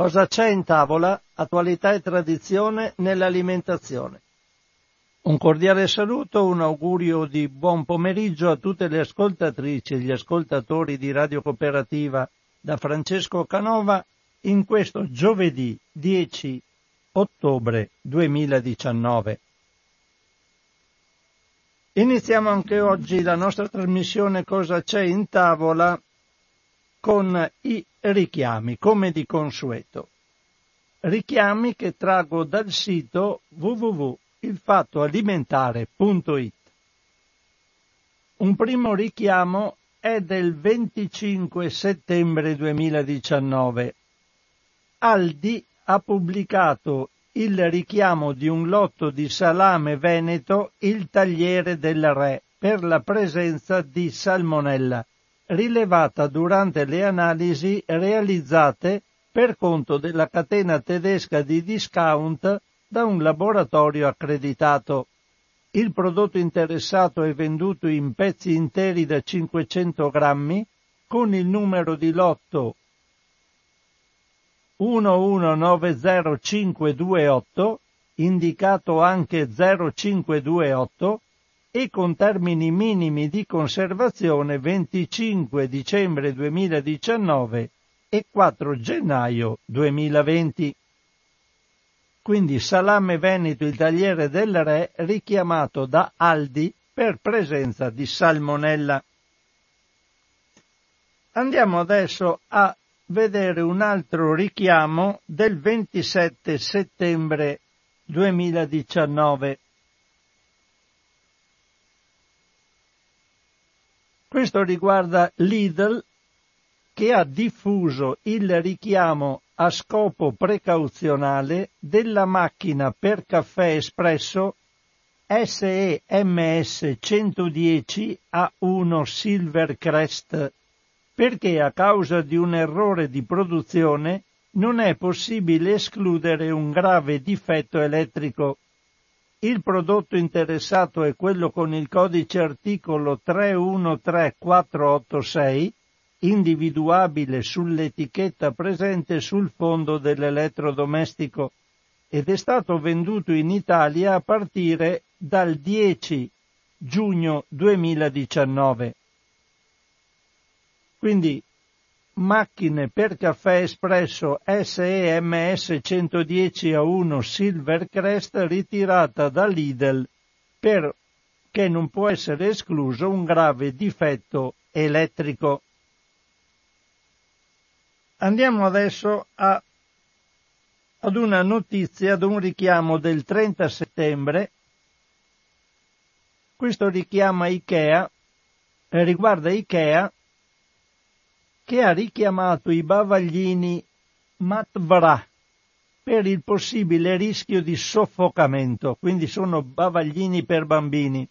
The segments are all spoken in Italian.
Cosa c'è in tavola? Attualità e tradizione nell'alimentazione. Un cordiale saluto, un augurio di buon pomeriggio a tutte le ascoltatrici e gli ascoltatori di Radio Cooperativa da Francesco Canova in questo giovedì 10 ottobre 2019. Iniziamo anche oggi la nostra trasmissione Cosa c'è in tavola con i richiami, come di consueto. Richiami che traggo dal sito www.ilfattoalimentare.it. Un primo richiamo è del 25 settembre 2019. Aldi ha pubblicato il richiamo di un lotto di salame veneto Il tagliere del re per la presenza di salmonella rilevata durante le analisi realizzate per conto della catena tedesca di discount da un laboratorio accreditato. Il prodotto interessato è venduto in pezzi interi da 500 grammi con il numero di lotto 1190528, indicato anche 0528, e con termini minimi di conservazione 25 dicembre 2019 e 4 gennaio 2020. Quindi salame veneto il tagliere del re richiamato da Aldi per presenza di salmonella. Andiamo adesso a vedere un altro richiamo del 27 settembre 2019 Questo riguarda Lidl che ha diffuso il richiamo a scopo precauzionale della macchina per caffè espresso SEMS 110 A1 Silvercrest perché a causa di un errore di produzione non è possibile escludere un grave difetto elettrico il prodotto interessato è quello con il codice articolo 313486, individuabile sull'etichetta presente sul fondo dell'elettrodomestico ed è stato venduto in Italia a partire dal 10 giugno 2019. Quindi macchine per caffè espresso SEMS 110 a 1 Silvercrest ritirata da Lidl perché non può essere escluso un grave difetto elettrico. Andiamo adesso a, ad una notizia, ad un richiamo del 30 settembre. Questo richiama Ikea, eh, riguarda Ikea che ha richiamato i bavaglini Matvra per il possibile rischio di soffocamento, quindi sono bavaglini per bambini.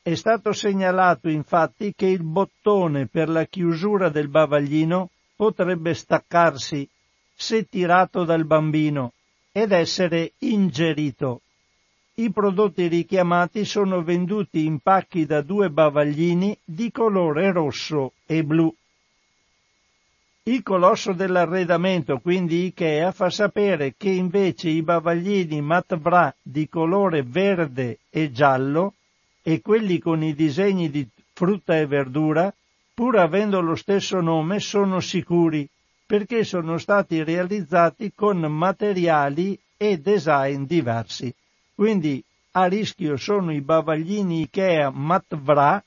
È stato segnalato infatti che il bottone per la chiusura del bavaglino potrebbe staccarsi se tirato dal bambino ed essere ingerito. I prodotti richiamati sono venduti in pacchi da due bavaglini di colore rosso e blu. Il colosso dell'arredamento, quindi Ikea, fa sapere che invece i bavaglini Matbra di colore verde e giallo e quelli con i disegni di frutta e verdura, pur avendo lo stesso nome, sono sicuri perché sono stati realizzati con materiali e design diversi. Quindi a rischio sono i bavaglini Ikea Matvra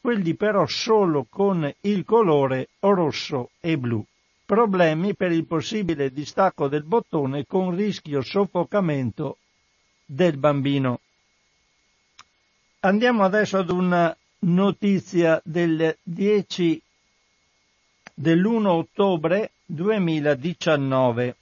quelli però solo con il colore rosso e blu. Problemi per il possibile distacco del bottone con rischio soffocamento del bambino. Andiamo adesso ad una notizia del 10 dell'1 ottobre 2019.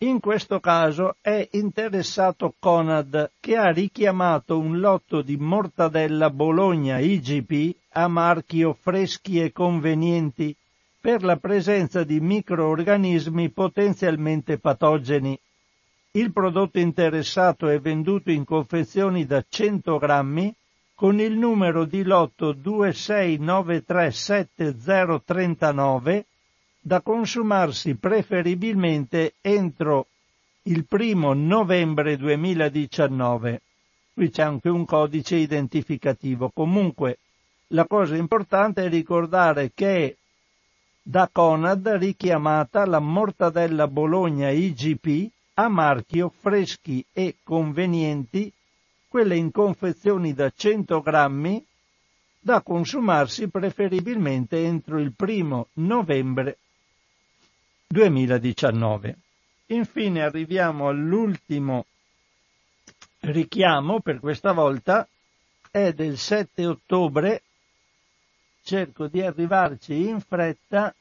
In questo caso è interessato Conad che ha richiamato un lotto di mortadella Bologna IGP a marchio freschi e convenienti per la presenza di microorganismi potenzialmente patogeni. Il prodotto interessato è venduto in confezioni da 100 grammi con il numero di lotto 26937039 da consumarsi preferibilmente entro il primo novembre 2019. Qui c'è anche un codice identificativo. Comunque, la cosa importante è ricordare che da Conad richiamata la mortadella Bologna IGP a marchio freschi e convenienti, quelle in confezioni da 100 grammi, da consumarsi preferibilmente entro il primo novembre 2019. Infine arriviamo all'ultimo richiamo per questa volta, è del 7 ottobre, cerco di arrivarci in fretta,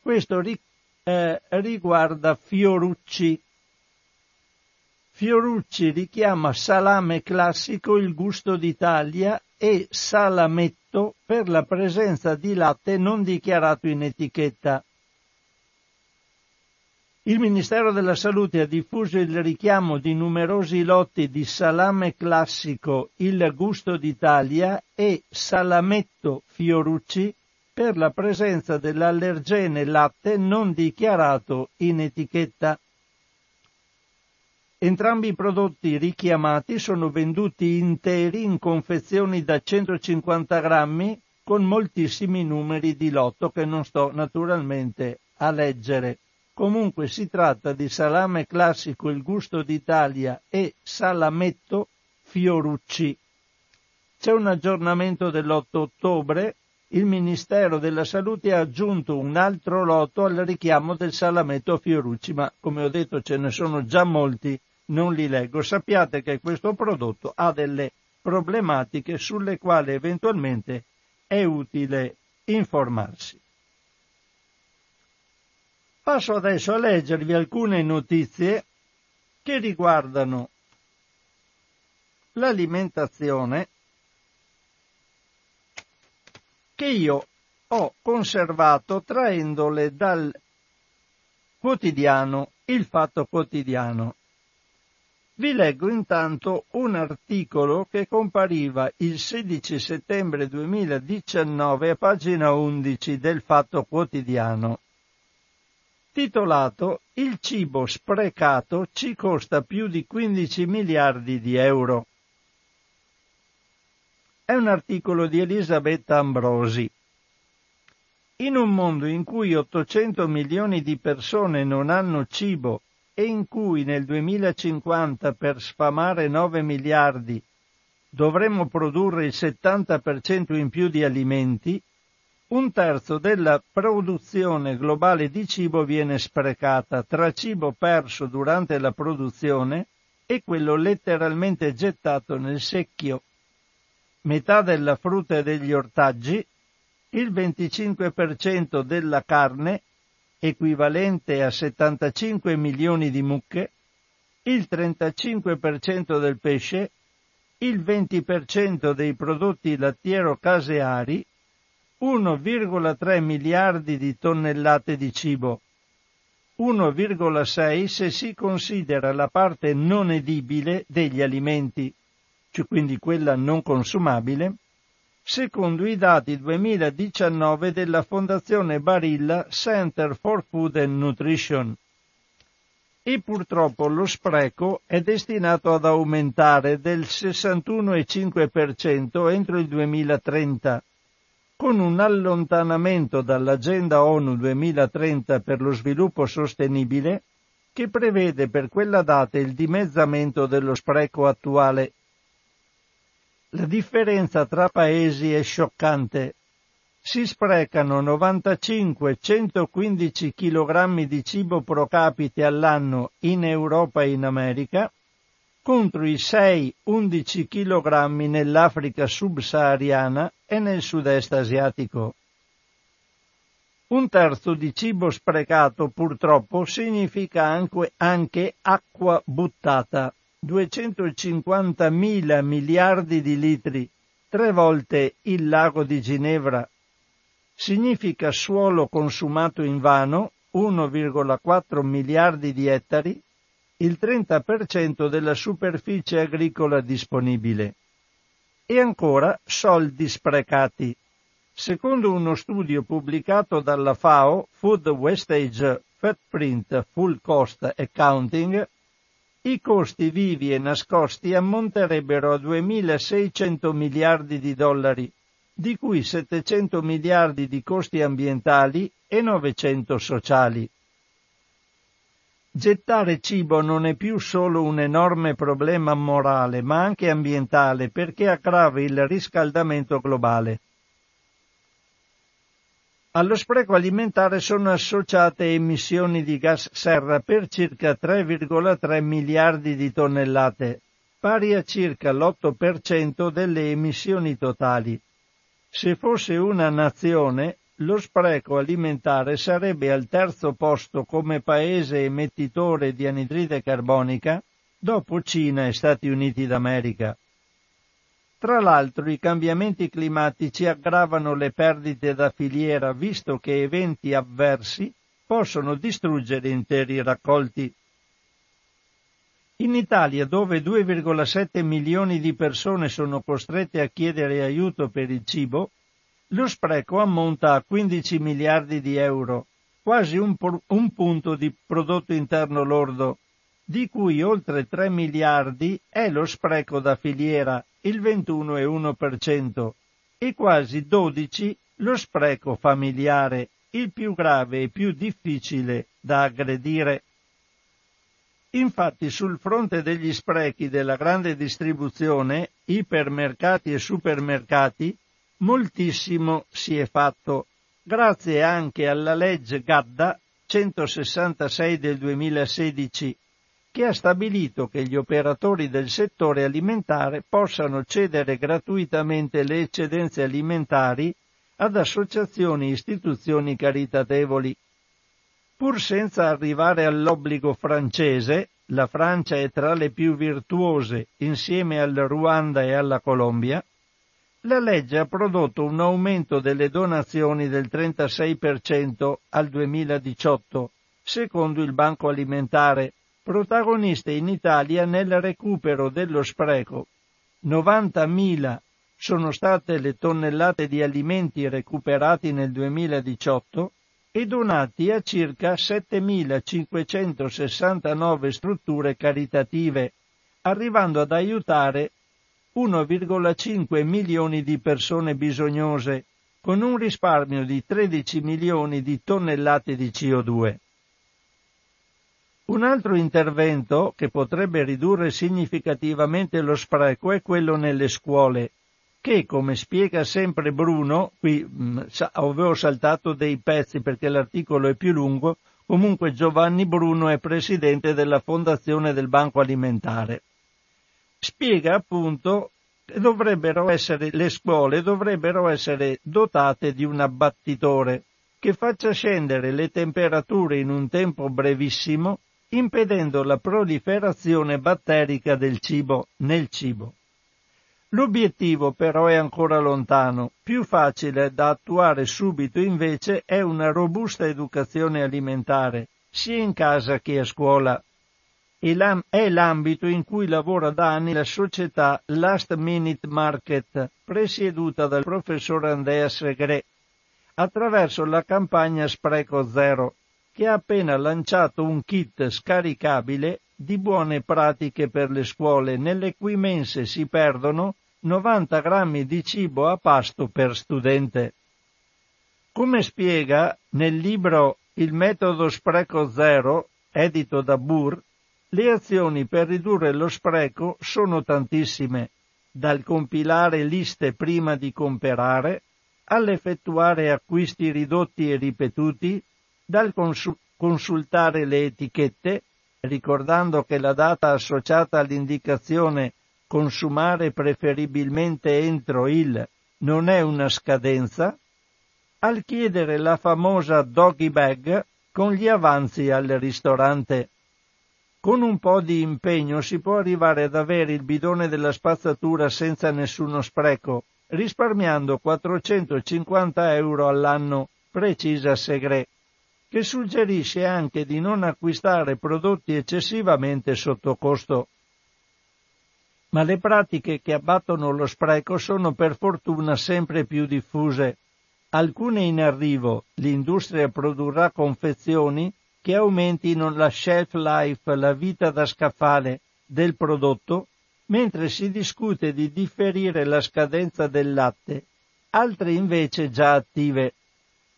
questo eh, riguarda Fiorucci. Fiorucci richiama salame classico il gusto d'Italia e salametto per la presenza di latte non dichiarato in etichetta. Il Ministero della Salute ha diffuso il richiamo di numerosi lotti di salame classico Il Gusto d'Italia e Salametto Fiorucci per la presenza dell'allergene latte non dichiarato in etichetta. Entrambi i prodotti richiamati sono venduti interi in confezioni da 150 grammi con moltissimi numeri di lotto che non sto naturalmente a leggere. Comunque si tratta di salame classico Il Gusto d'Italia e salametto Fiorucci. C'è un aggiornamento dell'8 ottobre. Il Ministero della Salute ha aggiunto un altro lotto al richiamo del salametto Fiorucci, ma come ho detto ce ne sono già molti, non li leggo. Sappiate che questo prodotto ha delle problematiche sulle quali eventualmente è utile informarsi. Passo adesso a leggervi alcune notizie che riguardano l'alimentazione che io ho conservato traendole dal quotidiano Il Fatto Quotidiano. Vi leggo intanto un articolo che compariva il 16 settembre 2019 a pagina 11 del Fatto Quotidiano titolato Il cibo sprecato ci costa più di 15 miliardi di euro. È un articolo di Elisabetta Ambrosi. In un mondo in cui 800 milioni di persone non hanno cibo e in cui nel 2050 per sfamare 9 miliardi dovremmo produrre il 70% in più di alimenti, un terzo della produzione globale di cibo viene sprecata tra cibo perso durante la produzione e quello letteralmente gettato nel secchio. Metà della frutta e degli ortaggi, il 25% della carne, equivalente a 75 milioni di mucche, il 35% del pesce, il 20% dei prodotti lattiero-caseari 1,3 miliardi di tonnellate di cibo, 1,6 se si considera la parte non edibile degli alimenti, cioè quindi quella non consumabile, secondo i dati 2019 della Fondazione Barilla Center for Food and Nutrition. E purtroppo lo spreco è destinato ad aumentare del 61,5% entro il 2030 con un allontanamento dall'Agenda ONU 2030 per lo sviluppo sostenibile che prevede per quella data il dimezzamento dello spreco attuale. La differenza tra paesi è scioccante. Si sprecano 95-115 kg di cibo pro capite all'anno in Europa e in America, contro i 6-11 kg nell'Africa subsahariana e nel sud-est asiatico. Un terzo di cibo sprecato purtroppo significa anche, anche acqua buttata, 250 mila miliardi di litri, tre volte il lago di Ginevra. Significa suolo consumato in vano, 1,4 miliardi di ettari, il 30% della superficie agricola disponibile. E ancora soldi sprecati. Secondo uno studio pubblicato dalla FAO, Food Wastage Footprint Full Cost Accounting, i costi vivi e nascosti ammonterebbero a 2.600 miliardi di dollari, di cui 700 miliardi di costi ambientali e 900 sociali. Gettare cibo non è più solo un enorme problema morale, ma anche ambientale, perché aggrava il riscaldamento globale. Allo spreco alimentare sono associate emissioni di gas serra per circa 3,3 miliardi di tonnellate, pari a circa l'8% delle emissioni totali. Se fosse una nazione, lo spreco alimentare sarebbe al terzo posto come paese emettitore di anidride carbonica dopo Cina e Stati Uniti d'America. Tra l'altro i cambiamenti climatici aggravano le perdite da filiera visto che eventi avversi possono distruggere interi raccolti. In Italia, dove 2,7 milioni di persone sono costrette a chiedere aiuto per il cibo, lo spreco ammonta a 15 miliardi di euro, quasi un, un punto di prodotto interno lordo, di cui oltre 3 miliardi è lo spreco da filiera il 21,1% e quasi 12 lo spreco familiare, il più grave e più difficile da aggredire. Infatti sul fronte degli sprechi della grande distribuzione, ipermercati e supermercati, moltissimo si è fatto, grazie anche alla legge Gadda 166 del 2016 che ha stabilito che gli operatori del settore alimentare possano cedere gratuitamente le eccedenze alimentari ad associazioni e istituzioni caritatevoli. Pur senza arrivare all'obbligo francese, la Francia è tra le più virtuose insieme al Ruanda e alla Colombia, la legge ha prodotto un aumento delle donazioni del 36% al 2018, secondo il Banco Alimentare, protagoniste in Italia nel recupero dello spreco. 90.000 sono state le tonnellate di alimenti recuperati nel 2018 e donati a circa 7.569 strutture caritative, arrivando ad aiutare 1,5 milioni di persone bisognose, con un risparmio di 13 milioni di tonnellate di CO2. Un altro intervento che potrebbe ridurre significativamente lo spreco è quello nelle scuole, che, come spiega sempre Bruno, qui mh, mm, avevo saltato dei pezzi perché l'articolo è più lungo, comunque Giovanni Bruno è presidente della Fondazione del Banco Alimentare. Spiega appunto che dovrebbero essere, le scuole dovrebbero essere dotate di un abbattitore che faccia scendere le temperature in un tempo brevissimo impedendo la proliferazione batterica del cibo nel cibo. L'obiettivo però è ancora lontano, più facile da attuare subito invece è una robusta educazione alimentare, sia in casa che a scuola. È l'ambito in cui lavora da anni la società Last Minute Market, presieduta dal professor Andrea Segre, attraverso la campagna Spreco Zero, che ha appena lanciato un kit scaricabile di buone pratiche per le scuole nelle cui mense si perdono 90 grammi di cibo a pasto per studente. Come spiega nel libro Il metodo spreco zero, edito da Burr, le azioni per ridurre lo spreco sono tantissime, dal compilare liste prima di comprare, all'effettuare acquisti ridotti e ripetuti, dal consultare le etichette, ricordando che la data associata all'indicazione consumare preferibilmente entro il non è una scadenza, al chiedere la famosa doggy bag con gli avanzi al ristorante. Con un po' di impegno si può arrivare ad avere il bidone della spazzatura senza nessuno spreco, risparmiando 450 euro all'anno, precisa Segre che suggerisce anche di non acquistare prodotti eccessivamente sotto costo. ma le pratiche che abbattono lo spreco sono per fortuna sempre più diffuse. Alcune in arrivo, l'industria produrrà confezioni che aumentino la shelf life, la vita da scaffale del prodotto, mentre si discute di differire la scadenza del latte, altre invece già attive,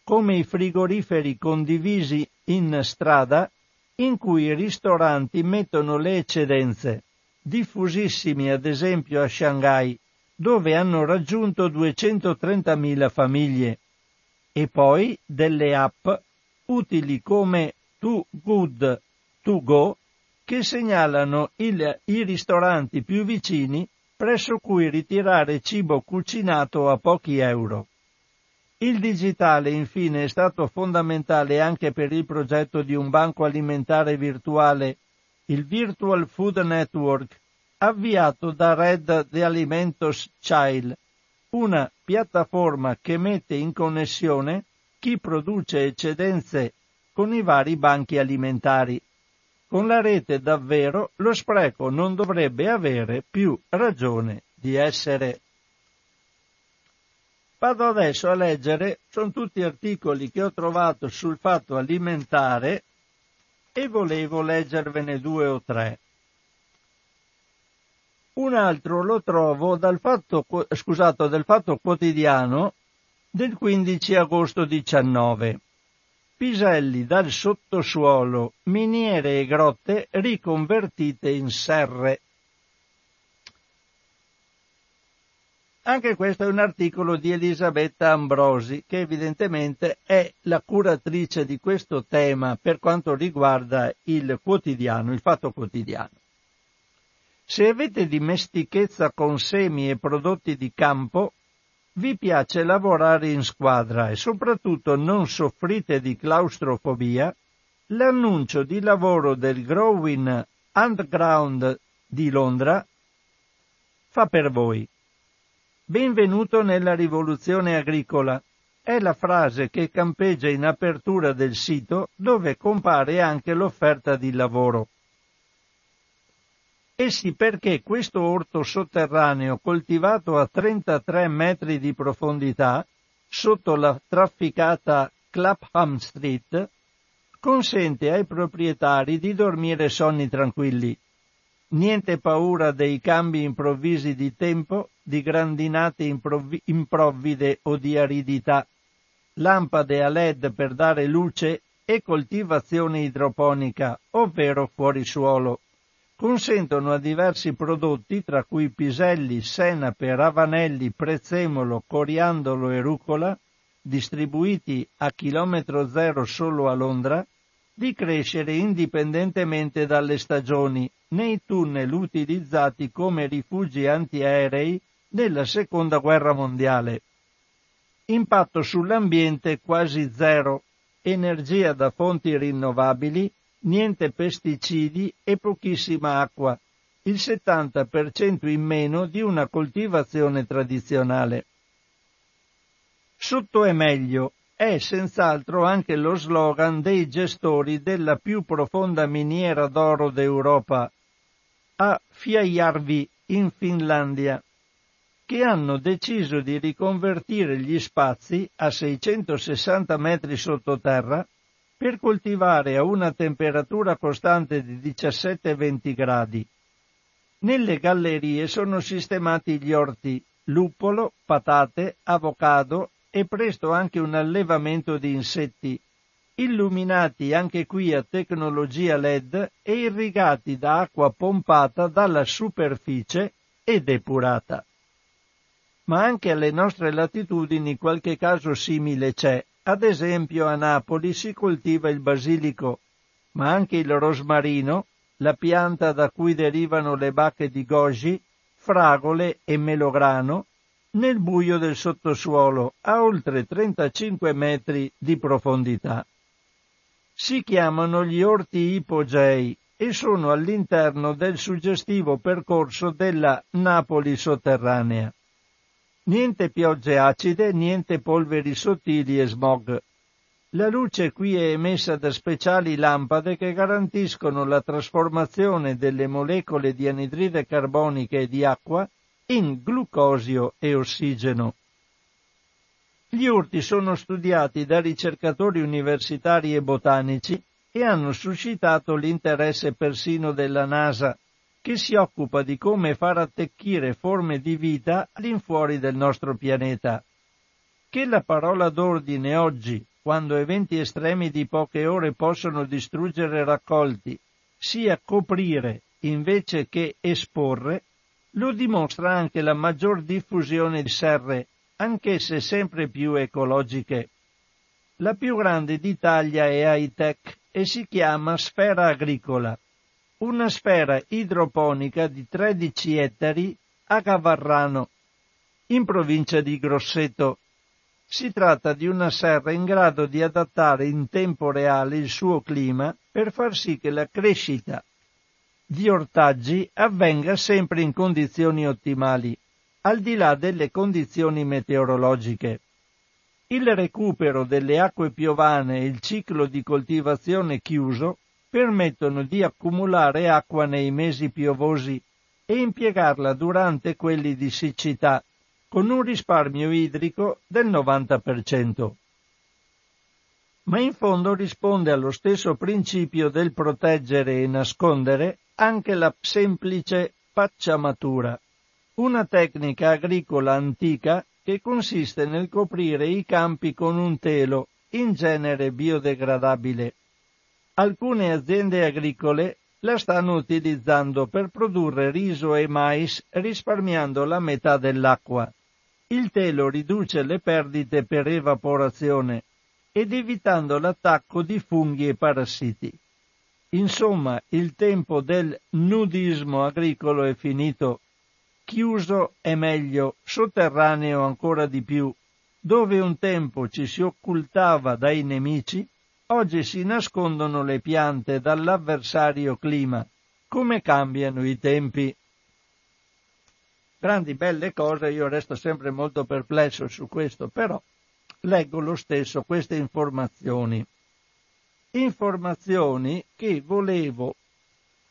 come i frigoriferi condivisi in strada, in cui i ristoranti mettono le eccedenze diffusissimi ad esempio a Shanghai, dove hanno raggiunto 230.000 famiglie, e poi delle app utili come Too Good To Go che segnalano il, i ristoranti più vicini presso cui ritirare cibo cucinato a pochi euro. Il digitale infine è stato fondamentale anche per il progetto di un banco alimentare virtuale il Virtual Food Network, avviato da Red de Alimentos Child, una piattaforma che mette in connessione chi produce eccedenze con i vari banchi alimentari. Con la rete davvero lo spreco non dovrebbe avere più ragione di essere. Vado adesso a leggere, sono tutti articoli che ho trovato sul fatto alimentare e volevo leggervene due o tre. Un altro lo trovo dal fatto, scusate, del fatto quotidiano del 15 agosto 19. Piselli dal sottosuolo, miniere e grotte riconvertite in serre. Anche questo è un articolo di Elisabetta Ambrosi, che evidentemente è la curatrice di questo tema per quanto riguarda il quotidiano, il fatto quotidiano. Se avete dimestichezza con semi e prodotti di campo, vi piace lavorare in squadra e soprattutto non soffrite di claustrofobia, l'annuncio di lavoro del Growing Underground di Londra fa per voi. Benvenuto nella rivoluzione agricola. È la frase che campeggia in apertura del sito dove compare anche l'offerta di lavoro. E sì perché questo orto sotterraneo coltivato a 33 metri di profondità sotto la trafficata Clapham Street consente ai proprietari di dormire sonni tranquilli. Niente paura dei cambi improvvisi di tempo, di grandinate improvvi- improvvide o di aridità. Lampade a LED per dare luce e coltivazione idroponica, ovvero fuorisuolo consentono a diversi prodotti, tra cui piselli, senape, ravanelli, prezzemolo, coriandolo e rucola, distribuiti a chilometro zero solo a Londra, di crescere indipendentemente dalle stagioni nei tunnel utilizzati come rifugi antiaerei nella seconda guerra mondiale. Impatto sull'ambiente quasi zero, energia da fonti rinnovabili, niente pesticidi e pochissima acqua, il 70% in meno di una coltivazione tradizionale. Sotto è meglio è senz'altro anche lo slogan dei gestori della più profonda miniera d'oro d'Europa, a Fiajärvi in Finlandia, che hanno deciso di riconvertire gli spazi a 660 metri sottoterra per coltivare a una temperatura costante di 17-20 gradi. Nelle gallerie sono sistemati gli orti, luppolo, patate, avocado e presto anche un allevamento di insetti, illuminati anche qui a tecnologia LED e irrigati da acqua pompata dalla superficie e depurata. Ma anche alle nostre latitudini qualche caso simile c'è, ad esempio a Napoli si coltiva il basilico, ma anche il rosmarino, la pianta da cui derivano le bacche di goji, fragole e melograno, nel buio del sottosuolo a oltre 35 metri di profondità. Si chiamano gli orti ipogei e sono all'interno del suggestivo percorso della Napoli sotterranea. Niente piogge acide, niente polveri sottili e smog. La luce qui è emessa da speciali lampade che garantiscono la trasformazione delle molecole di anidride carbonica e di acqua in glucosio e ossigeno. Gli urti sono studiati da ricercatori universitari e botanici e hanno suscitato l'interesse persino della NASA, che si occupa di come far attecchire forme di vita all'infuori del nostro pianeta. Che la parola d'ordine oggi quando eventi estremi di poche ore possono distruggere raccolti, sia coprire invece che esporre, lo dimostra anche la maggior diffusione di serre, anch'esse sempre più ecologiche. La più grande d'Italia è high-tech e si chiama Sfera Agricola, una sfera idroponica di 13 ettari a Gavarrano, in provincia di Grosseto, si tratta di una serra in grado di adattare in tempo reale il suo clima per far sì che la crescita di ortaggi avvenga sempre in condizioni ottimali, al di là delle condizioni meteorologiche. Il recupero delle acque piovane e il ciclo di coltivazione chiuso permettono di accumulare acqua nei mesi piovosi e impiegarla durante quelli di siccità, con un risparmio idrico del 90%. Ma in fondo risponde allo stesso principio del proteggere e nascondere anche la semplice pacciamatura, una tecnica agricola antica che consiste nel coprire i campi con un telo, in genere biodegradabile. Alcune aziende agricole la stanno utilizzando per produrre riso e mais risparmiando la metà dell'acqua. Il telo riduce le perdite per evaporazione ed evitando l'attacco di funghi e parassiti. Insomma, il tempo del nudismo agricolo è finito. Chiuso è meglio, sotterraneo ancora di più. Dove un tempo ci si occultava dai nemici, oggi si nascondono le piante dall'avversario clima. Come cambiano i tempi? grandi belle cose, io resto sempre molto perplesso su questo, però leggo lo stesso queste informazioni. Informazioni che volevo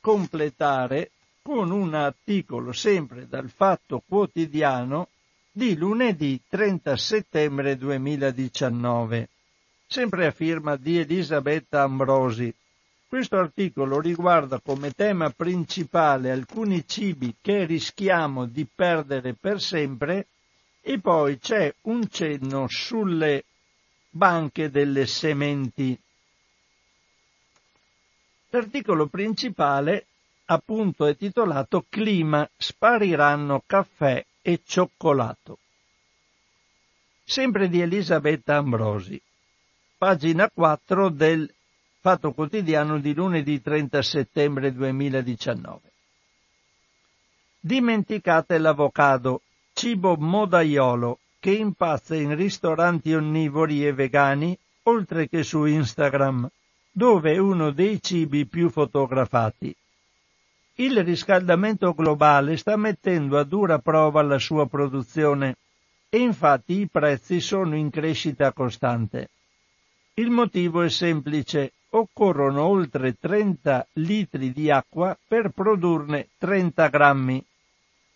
completare con un articolo sempre dal Fatto Quotidiano di lunedì 30 settembre 2019, sempre a firma di Elisabetta Ambrosi, questo articolo riguarda come tema principale alcuni cibi che rischiamo di perdere per sempre e poi c'è un cenno sulle banche delle sementi. L'articolo principale appunto è titolato Clima spariranno caffè e cioccolato. Sempre di Elisabetta Ambrosi, pagina 4 del Fatto quotidiano di lunedì 30 settembre 2019. Dimenticate l'avocado, cibo modaiolo, che impazza in ristoranti onnivori e vegani, oltre che su Instagram, dove è uno dei cibi più fotografati. Il riscaldamento globale sta mettendo a dura prova la sua produzione e infatti i prezzi sono in crescita costante. Il motivo è semplice, occorrono oltre 30 litri di acqua per produrne 30 grammi,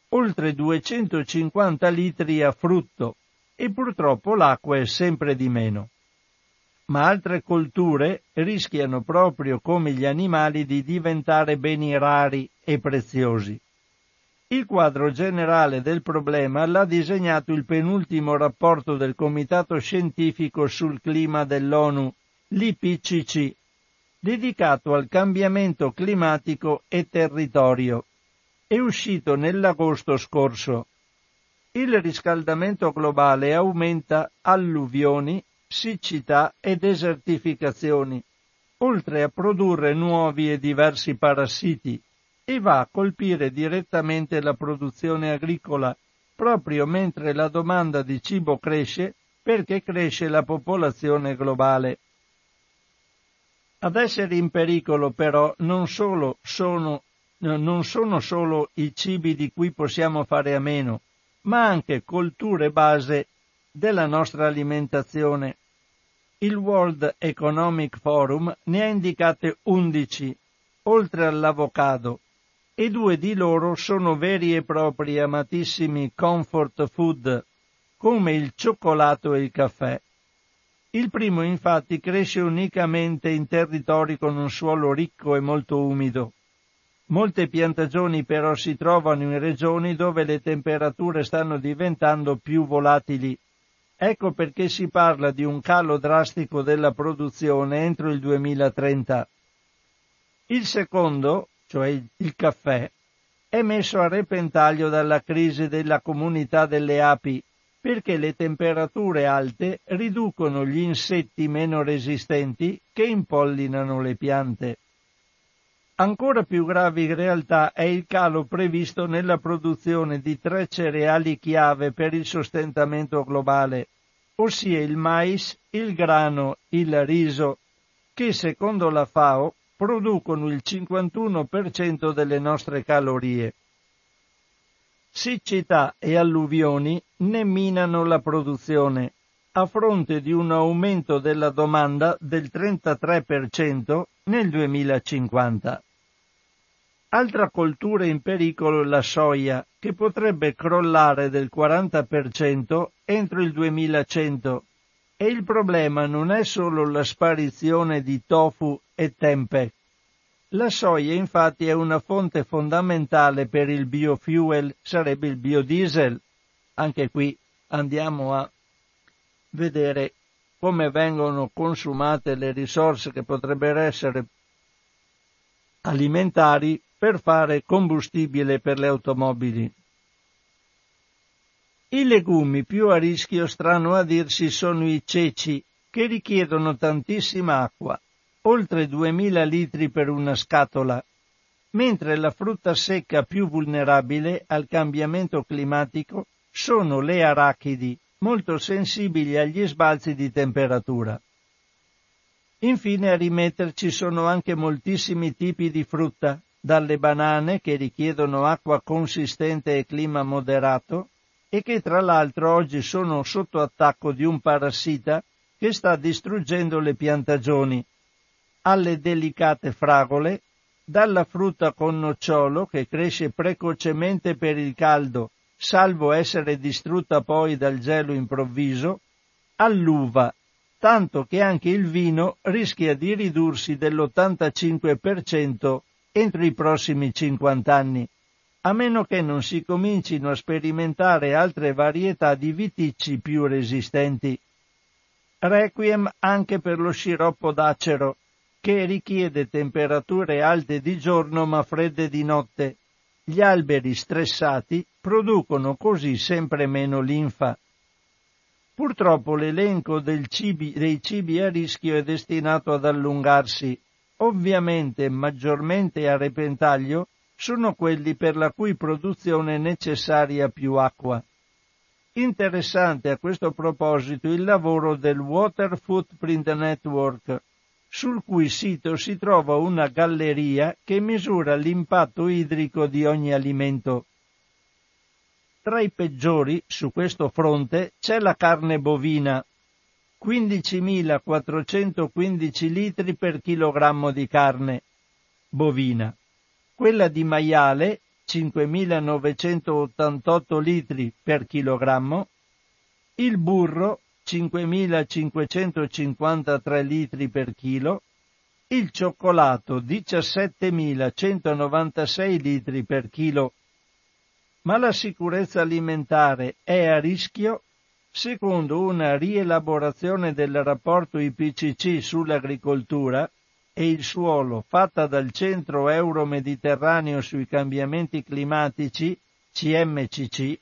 oltre 250 litri a frutto e purtroppo l'acqua è sempre di meno. Ma altre colture rischiano proprio come gli animali di diventare beni rari e preziosi. Il quadro generale del problema l'ha disegnato il penultimo rapporto del Comitato Scientifico sul Clima dell'ONU, l'IPCC, dedicato al cambiamento climatico e territorio. È uscito nell'agosto scorso. Il riscaldamento globale aumenta alluvioni, siccità e desertificazioni, oltre a produrre nuovi e diversi parassiti, e va a colpire direttamente la produzione agricola, proprio mentre la domanda di cibo cresce perché cresce la popolazione globale. Ad essere in pericolo però non, solo sono, non sono solo i cibi di cui possiamo fare a meno, ma anche colture base della nostra alimentazione. il World Economic Forum ne ha indicate 11, oltre all'avocado, e due di loro sono veri e propri amatissimi comfort food, come il cioccolato e il caffè. Il primo infatti cresce unicamente in territori con un suolo ricco e molto umido. Molte piantagioni però si trovano in regioni dove le temperature stanno diventando più volatili. Ecco perché si parla di un calo drastico della produzione entro il 2030. Il secondo, cioè il caffè, è messo a repentaglio dalla crisi della comunità delle api perché le temperature alte riducono gli insetti meno resistenti che impollinano le piante. Ancora più grave in realtà è il calo previsto nella produzione di tre cereali chiave per il sostentamento globale, ossia il mais, il grano, il riso, che secondo la FAO producono il 51% delle nostre calorie siccità e alluvioni ne minano la produzione, a fronte di un aumento della domanda del 33% nel 2050. Altra coltura in pericolo è la soia, che potrebbe crollare del 40% entro il 2100 e il problema non è solo la sparizione di tofu e tempeh, la soia infatti è una fonte fondamentale per il biofuel, sarebbe il biodiesel. Anche qui andiamo a vedere come vengono consumate le risorse che potrebbero essere alimentari per fare combustibile per le automobili. I legumi più a rischio, strano a dirsi, sono i ceci, che richiedono tantissima acqua oltre 2000 litri per una scatola, mentre la frutta secca più vulnerabile al cambiamento climatico sono le arachidi, molto sensibili agli sbalzi di temperatura. Infine a rimetterci sono anche moltissimi tipi di frutta, dalle banane che richiedono acqua consistente e clima moderato e che tra l'altro oggi sono sotto attacco di un parassita che sta distruggendo le piantagioni. Alle delicate fragole, dalla frutta con nocciolo che cresce precocemente per il caldo, salvo essere distrutta poi dal gelo improvviso, all'uva, tanto che anche il vino rischia di ridursi dell'85% entro i prossimi 50 anni, a meno che non si comincino a sperimentare altre varietà di viticci più resistenti. Requiem anche per lo sciroppo d'acero, che richiede temperature alte di giorno ma fredde di notte. Gli alberi stressati producono così sempre meno linfa. Purtroppo l'elenco cibi, dei cibi a rischio è destinato ad allungarsi. Ovviamente maggiormente a repentaglio sono quelli per la cui produzione è necessaria più acqua. Interessante a questo proposito il lavoro del Water Footprint Network, sul cui sito si trova una galleria che misura l'impatto idrico di ogni alimento. Tra i peggiori su questo fronte c'è la carne bovina, 15.415 litri per chilogrammo di carne bovina, quella di maiale 5.988 litri per chilogrammo, il burro 5.553 litri per chilo, il cioccolato 17.196 litri per chilo. Ma la sicurezza alimentare è a rischio? Secondo una rielaborazione del rapporto IPCC sull'agricoltura e il suolo fatta dal Centro Euro-Mediterraneo sui cambiamenti climatici, CMCC,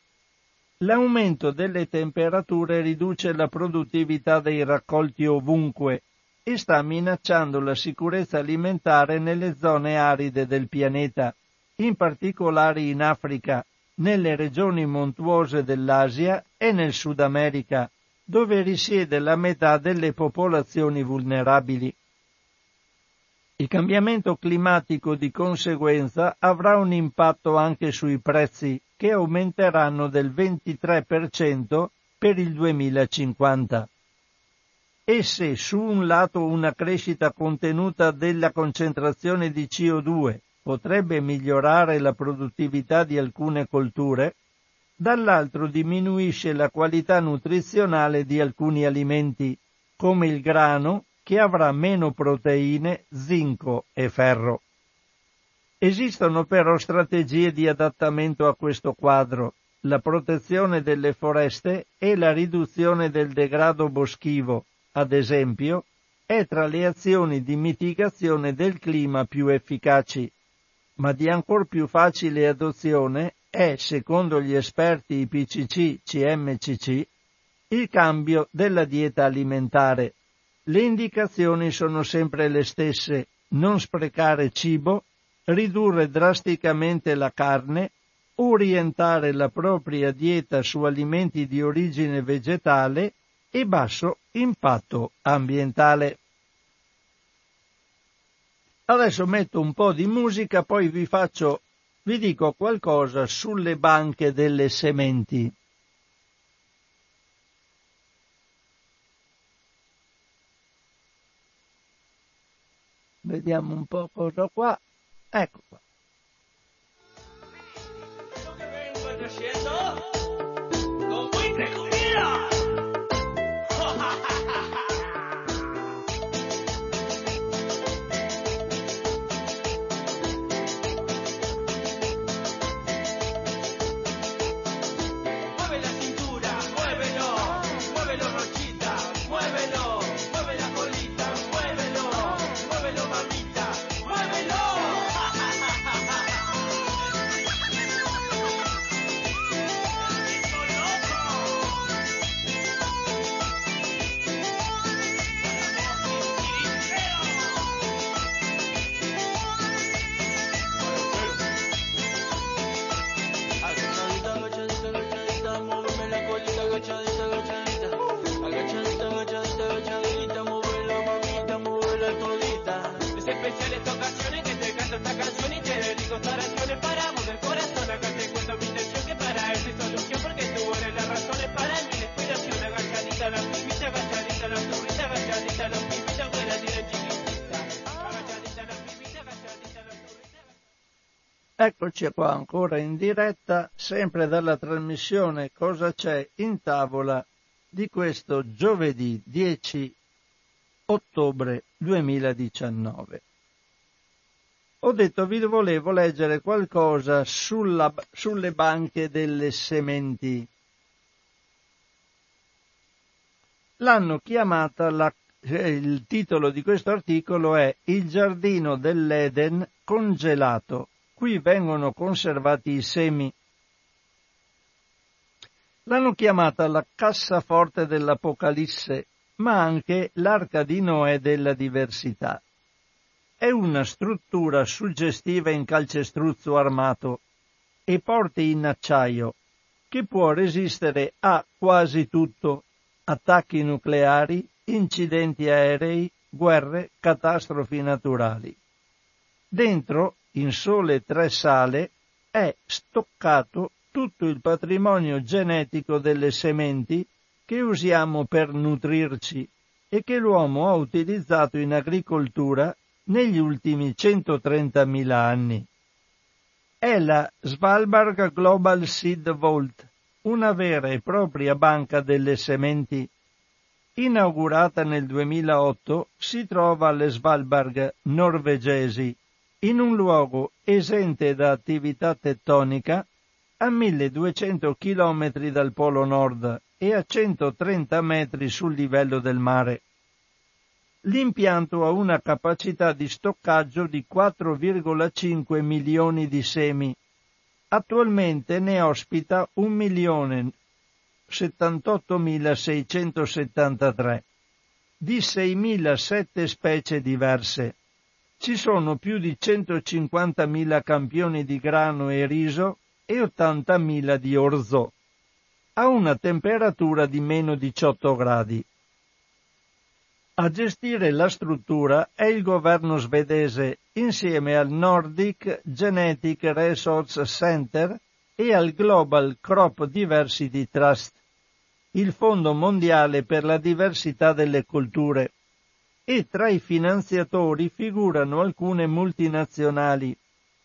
L'aumento delle temperature riduce la produttività dei raccolti ovunque e sta minacciando la sicurezza alimentare nelle zone aride del pianeta, in particolare in Africa, nelle regioni montuose dell'Asia e nel Sud America, dove risiede la metà delle popolazioni vulnerabili. Il cambiamento climatico di conseguenza avrà un impatto anche sui prezzi, che aumenteranno del 23% per il 2050. e se su un lato una crescita contenuta della concentrazione di CO2 potrebbe migliorare la produttività di alcune colture, dall'altro diminuisce la qualità nutrizionale di alcuni alimenti, come il grano, che avrà meno proteine, zinco e ferro. Esistono però strategie di adattamento a questo quadro, la protezione delle foreste e la riduzione del degrado boschivo, ad esempio, è tra le azioni di mitigazione del clima più efficaci, ma di ancor più facile adozione è, secondo gli esperti IPCC CMCC, il cambio della dieta alimentare. Le indicazioni sono sempre le stesse, non sprecare cibo, ridurre drasticamente la carne, orientare la propria dieta su alimenti di origine vegetale e basso impatto ambientale. Adesso metto un po' di musica, poi vi faccio, vi dico qualcosa sulle banche delle sementi. Vediamo un po' cosa qua. Ecco qua. Eccoci qua ancora in diretta, sempre dalla trasmissione Cosa c'è in tavola di questo giovedì 10 ottobre 2019. Ho detto vi volevo leggere qualcosa sulla, sulle banche delle sementi. L'hanno chiamata la, eh, il titolo di questo articolo è Il giardino dell'Eden congelato Qui vengono conservati i semi. L'hanno chiamata la cassaforte dell'Apocalisse, ma anche l'arca di Noè della diversità. È una struttura suggestiva in calcestruzzo armato e porte in acciaio, che può resistere a quasi tutto, attacchi nucleari, incidenti aerei, guerre, catastrofi naturali. Dentro in sole tre sale è stoccato tutto il patrimonio genetico delle sementi che usiamo per nutrirci e che l'uomo ha utilizzato in agricoltura negli ultimi 130.000 anni. È la Svalbard Global Seed Vault, una vera e propria banca delle sementi. Inaugurata nel 2008, si trova alle Svalbard norvegesi in un luogo esente da attività tettonica a 1200 km dal Polo Nord e a 130 metri sul livello del mare. L'impianto ha una capacità di stoccaggio di 4,5 milioni di semi. Attualmente ne ospita 1.078.673 di 6.007 specie diverse ci sono più di 150.000 campioni di grano e riso e 80.000 di orzo, a una temperatura di meno 18 gradi. A gestire la struttura è il governo svedese insieme al Nordic Genetic Resource Center e al Global Crop Diversity Trust. il Fondo Mondiale per la Diversità delle Culture e tra i finanziatori figurano alcune multinazionali,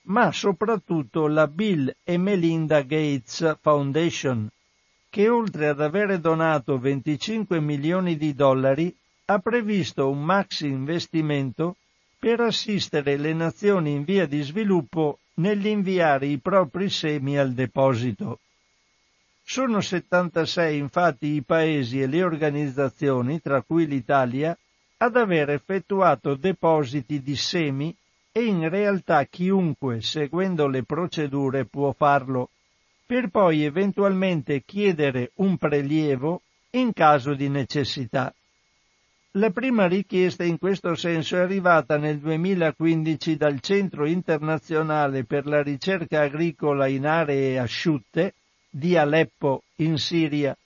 ma soprattutto la Bill e Melinda Gates Foundation, che oltre ad avere donato 25 milioni di dollari ha previsto un maxi investimento per assistere le nazioni in via di sviluppo nell'inviare i propri semi al deposito. Sono 76 infatti i paesi e le organizzazioni, tra cui l'Italia, ad aver effettuato depositi di semi e in realtà chiunque, seguendo le procedure, può farlo, per poi eventualmente chiedere un prelievo in caso di necessità. La prima richiesta in questo senso è arrivata nel 2015 dal Centro internazionale per la ricerca agricola in aree asciutte di Aleppo in Siria,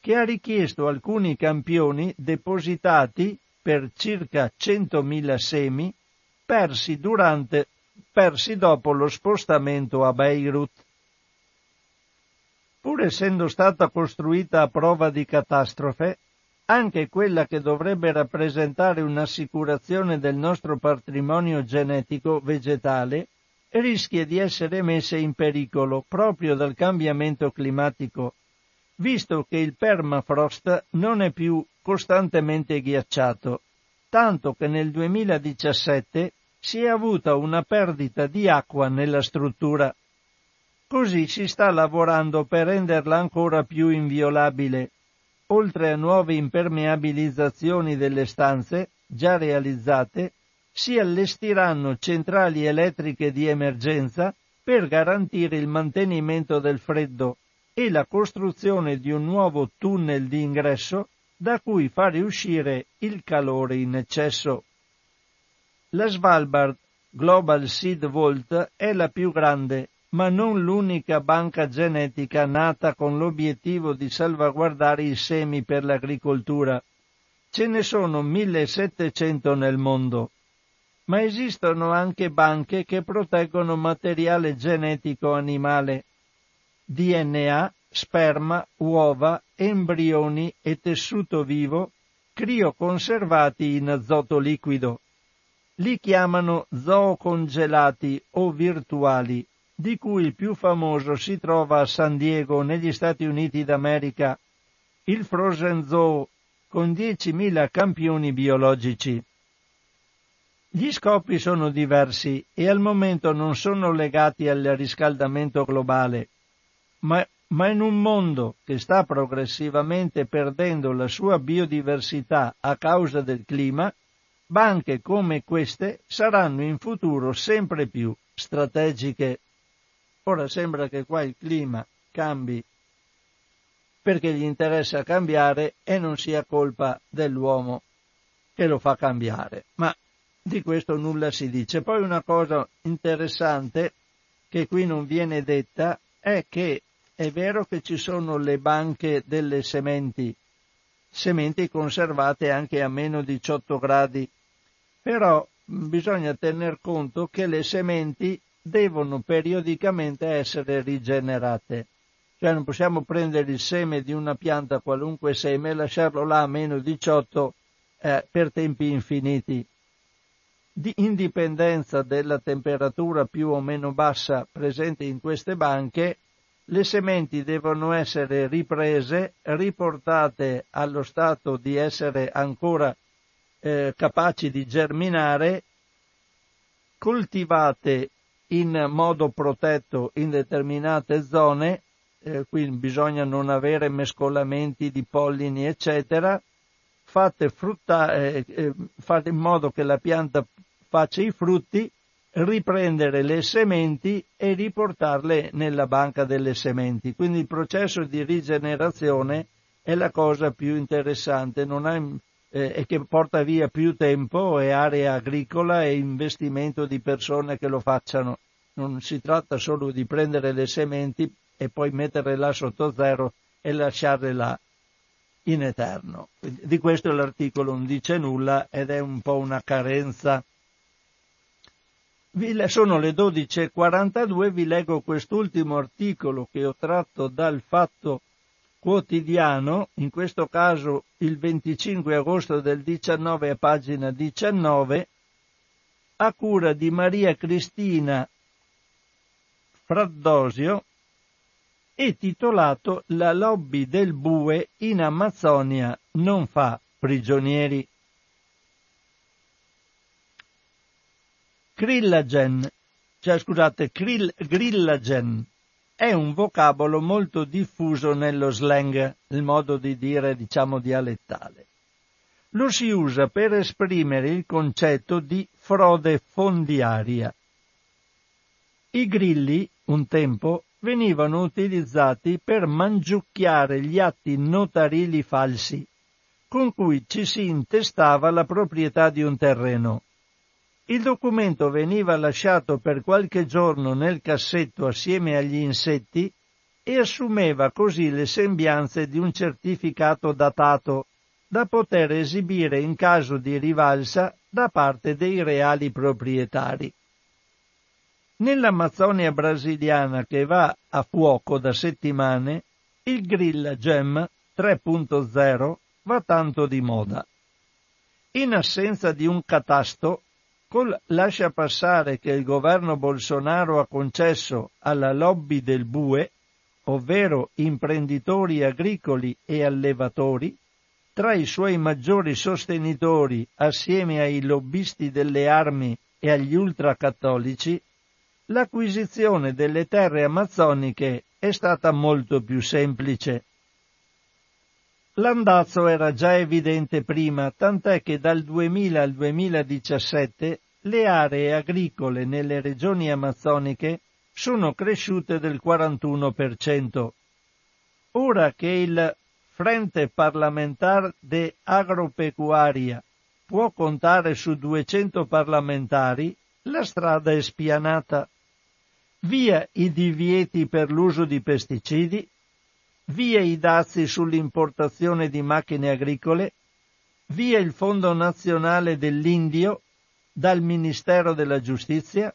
che ha richiesto alcuni campioni depositati per circa 100.000 semi persi, durante, persi dopo lo spostamento a Beirut. Pur essendo stata costruita a prova di catastrofe, anche quella che dovrebbe rappresentare un'assicurazione del nostro patrimonio genetico vegetale rischia di essere messa in pericolo proprio dal cambiamento climatico, visto che il permafrost non è più costantemente ghiacciato, tanto che nel 2017 si è avuta una perdita di acqua nella struttura. Così si sta lavorando per renderla ancora più inviolabile. Oltre a nuove impermeabilizzazioni delle stanze, già realizzate, si allestiranno centrali elettriche di emergenza per garantire il mantenimento del freddo e la costruzione di un nuovo tunnel di ingresso da cui fare uscire il calore in eccesso. La Svalbard Global Seed Vault è la più grande, ma non l'unica banca genetica nata con l'obiettivo di salvaguardare i semi per l'agricoltura. Ce ne sono 1700 nel mondo. Ma esistono anche banche che proteggono materiale genetico animale. DNA, sperma, uova, embrioni e tessuto vivo crioconservati in azoto liquido. Li chiamano zoocongelati o virtuali, di cui il più famoso si trova a San Diego negli Stati Uniti d'America, il Frozen Zoo, con 10.000 campioni biologici. Gli scopi sono diversi e al momento non sono legati al riscaldamento globale, ma, ma in un mondo che sta progressivamente perdendo la sua biodiversità a causa del clima, banche come queste saranno in futuro sempre più strategiche. Ora sembra che qua il clima cambi perché gli interessa cambiare e non sia colpa dell'uomo che lo fa cambiare. Ma di questo nulla si dice. Poi una cosa interessante che qui non viene detta è che è vero che ci sono le banche delle sementi, sementi conservate anche a meno 18 gradi, però bisogna tener conto che le sementi devono periodicamente essere rigenerate. Cioè non possiamo prendere il seme di una pianta, qualunque seme, e lasciarlo là a meno 18 eh, per tempi infiniti. Di indipendenza della temperatura più o meno bassa presente in queste banche, le sementi devono essere riprese, riportate allo stato di essere ancora eh, capaci di germinare, coltivate in modo protetto in determinate zone, eh, qui bisogna non avere mescolamenti di pollini, eccetera, fate, frutta, eh, eh fate in modo che la pianta faccia i frutti riprendere le sementi e riportarle nella banca delle sementi. Quindi il processo di rigenerazione è la cosa più interessante eh, e che porta via più tempo e area agricola e investimento di persone che lo facciano. Non si tratta solo di prendere le sementi e poi metterle là sotto zero e lasciarle là in eterno. Di questo l'articolo non dice nulla ed è un po' una carenza sono le 12.42, vi leggo quest'ultimo articolo che ho tratto dal fatto quotidiano, in questo caso il 25 agosto del 19 a pagina 19, a cura di Maria Cristina Fraddosio e titolato La lobby del bue in Amazzonia non fa prigionieri. Krillagen, cioè scusate, krill, grillagen, è un vocabolo molto diffuso nello slang, il modo di dire diciamo dialettale. Lo si usa per esprimere il concetto di frode fondiaria. I grilli, un tempo, venivano utilizzati per mangiucchiare gli atti notarili falsi, con cui ci si intestava la proprietà di un terreno. Il documento veniva lasciato per qualche giorno nel cassetto assieme agli insetti e assumeva così le sembianze di un certificato datato da poter esibire in caso di rivalsa da parte dei reali proprietari. Nell'Amazzonia brasiliana che va a fuoco da settimane, il Grilla Gem 3.0 va tanto di moda. In assenza di un catasto, col lascia passare che il governo Bolsonaro ha concesso alla lobby del bue, ovvero imprenditori agricoli e allevatori, tra i suoi maggiori sostenitori assieme ai lobbisti delle armi e agli ultracattolici, l'acquisizione delle terre amazzoniche è stata molto più semplice. L'andazzo era già evidente prima, tant'è che dal 2000 al 2017 le aree agricole nelle regioni amazzoniche sono cresciute del 41%. Ora che il Frente Parlamentar de Agropecuaria può contare su 200 parlamentari, la strada è spianata. Via i divieti per l'uso di pesticidi, via i dazi sull'importazione di macchine agricole, via il Fondo Nazionale dell'Indio dal Ministero della Giustizia,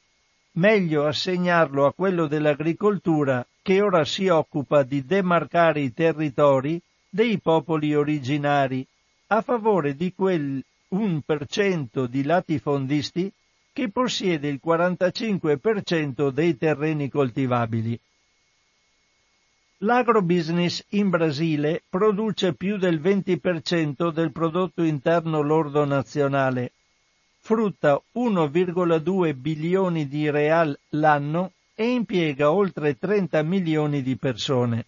meglio assegnarlo a quello dell'agricoltura che ora si occupa di demarcare i territori dei popoli originari a favore di quel 1% di latifondisti che possiede il 45% dei terreni coltivabili. L'agrobusiness in Brasile produce più del 20% del prodotto interno lordo nazionale, frutta 1,2 bilioni di real l'anno e impiega oltre 30 milioni di persone.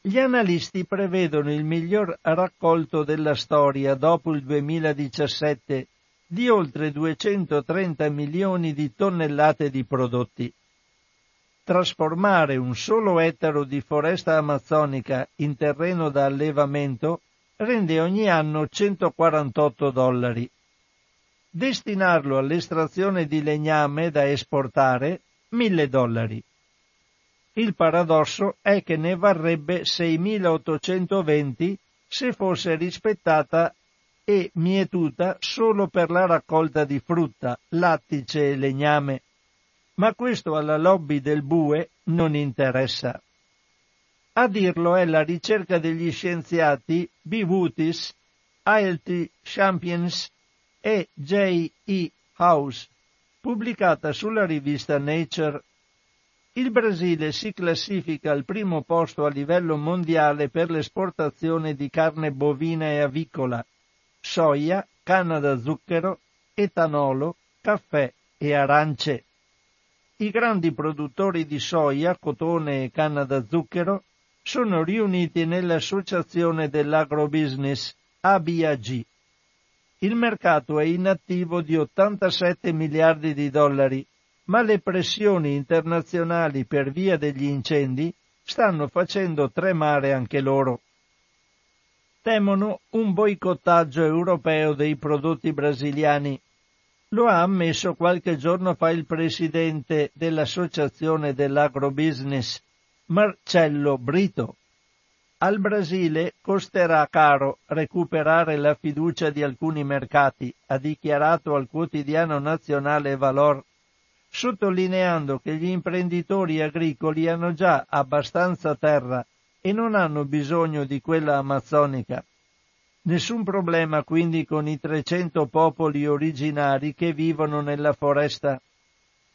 Gli analisti prevedono il miglior raccolto della storia dopo il 2017 di oltre 230 milioni di tonnellate di prodotti trasformare un solo ettaro di foresta amazzonica in terreno da allevamento rende ogni anno 148 dollari. Destinarlo all'estrazione di legname da esportare 1000 dollari. Il paradosso è che ne varrebbe 6.820 se fosse rispettata e mietuta solo per la raccolta di frutta, lattice e legname ma questo alla lobby del bue non interessa. A dirlo è la ricerca degli scienziati Bivutis, ILT Champions e J. E. House, pubblicata sulla rivista Nature. Il Brasile si classifica al primo posto a livello mondiale per l'esportazione di carne bovina e avicola, soia, canna da zucchero, etanolo, caffè e arance. I grandi produttori di soia, cotone e canna da zucchero sono riuniti nell'Associazione dell'Agrobusiness ABAG. Il mercato è inattivo di 87 miliardi di dollari, ma le pressioni internazionali per via degli incendi stanno facendo tremare anche loro. Temono un boicottaggio europeo dei prodotti brasiliani lo ha ammesso qualche giorno fa il presidente dell'Associazione dell'Agrobusiness, Marcello Brito. Al Brasile costerà caro recuperare la fiducia di alcuni mercati, ha dichiarato al quotidiano nazionale Valor, sottolineando che gli imprenditori agricoli hanno già abbastanza terra e non hanno bisogno di quella amazzonica. Nessun problema quindi con i 300 popoli originari che vivono nella foresta.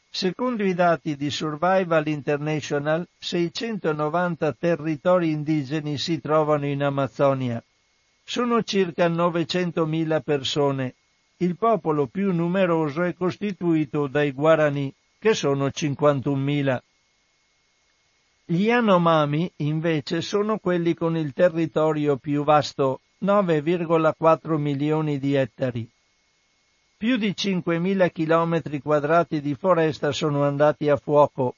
Secondo i dati di Survival International, 690 territori indigeni si trovano in Amazzonia. Sono circa 900.000 persone. Il popolo più numeroso è costituito dai Guarani, che sono 51.000. Gli Yanomami, invece, sono quelli con il territorio più vasto, 9,4 milioni di ettari. Più di 5.000 chilometri quadrati di foresta sono andati a fuoco.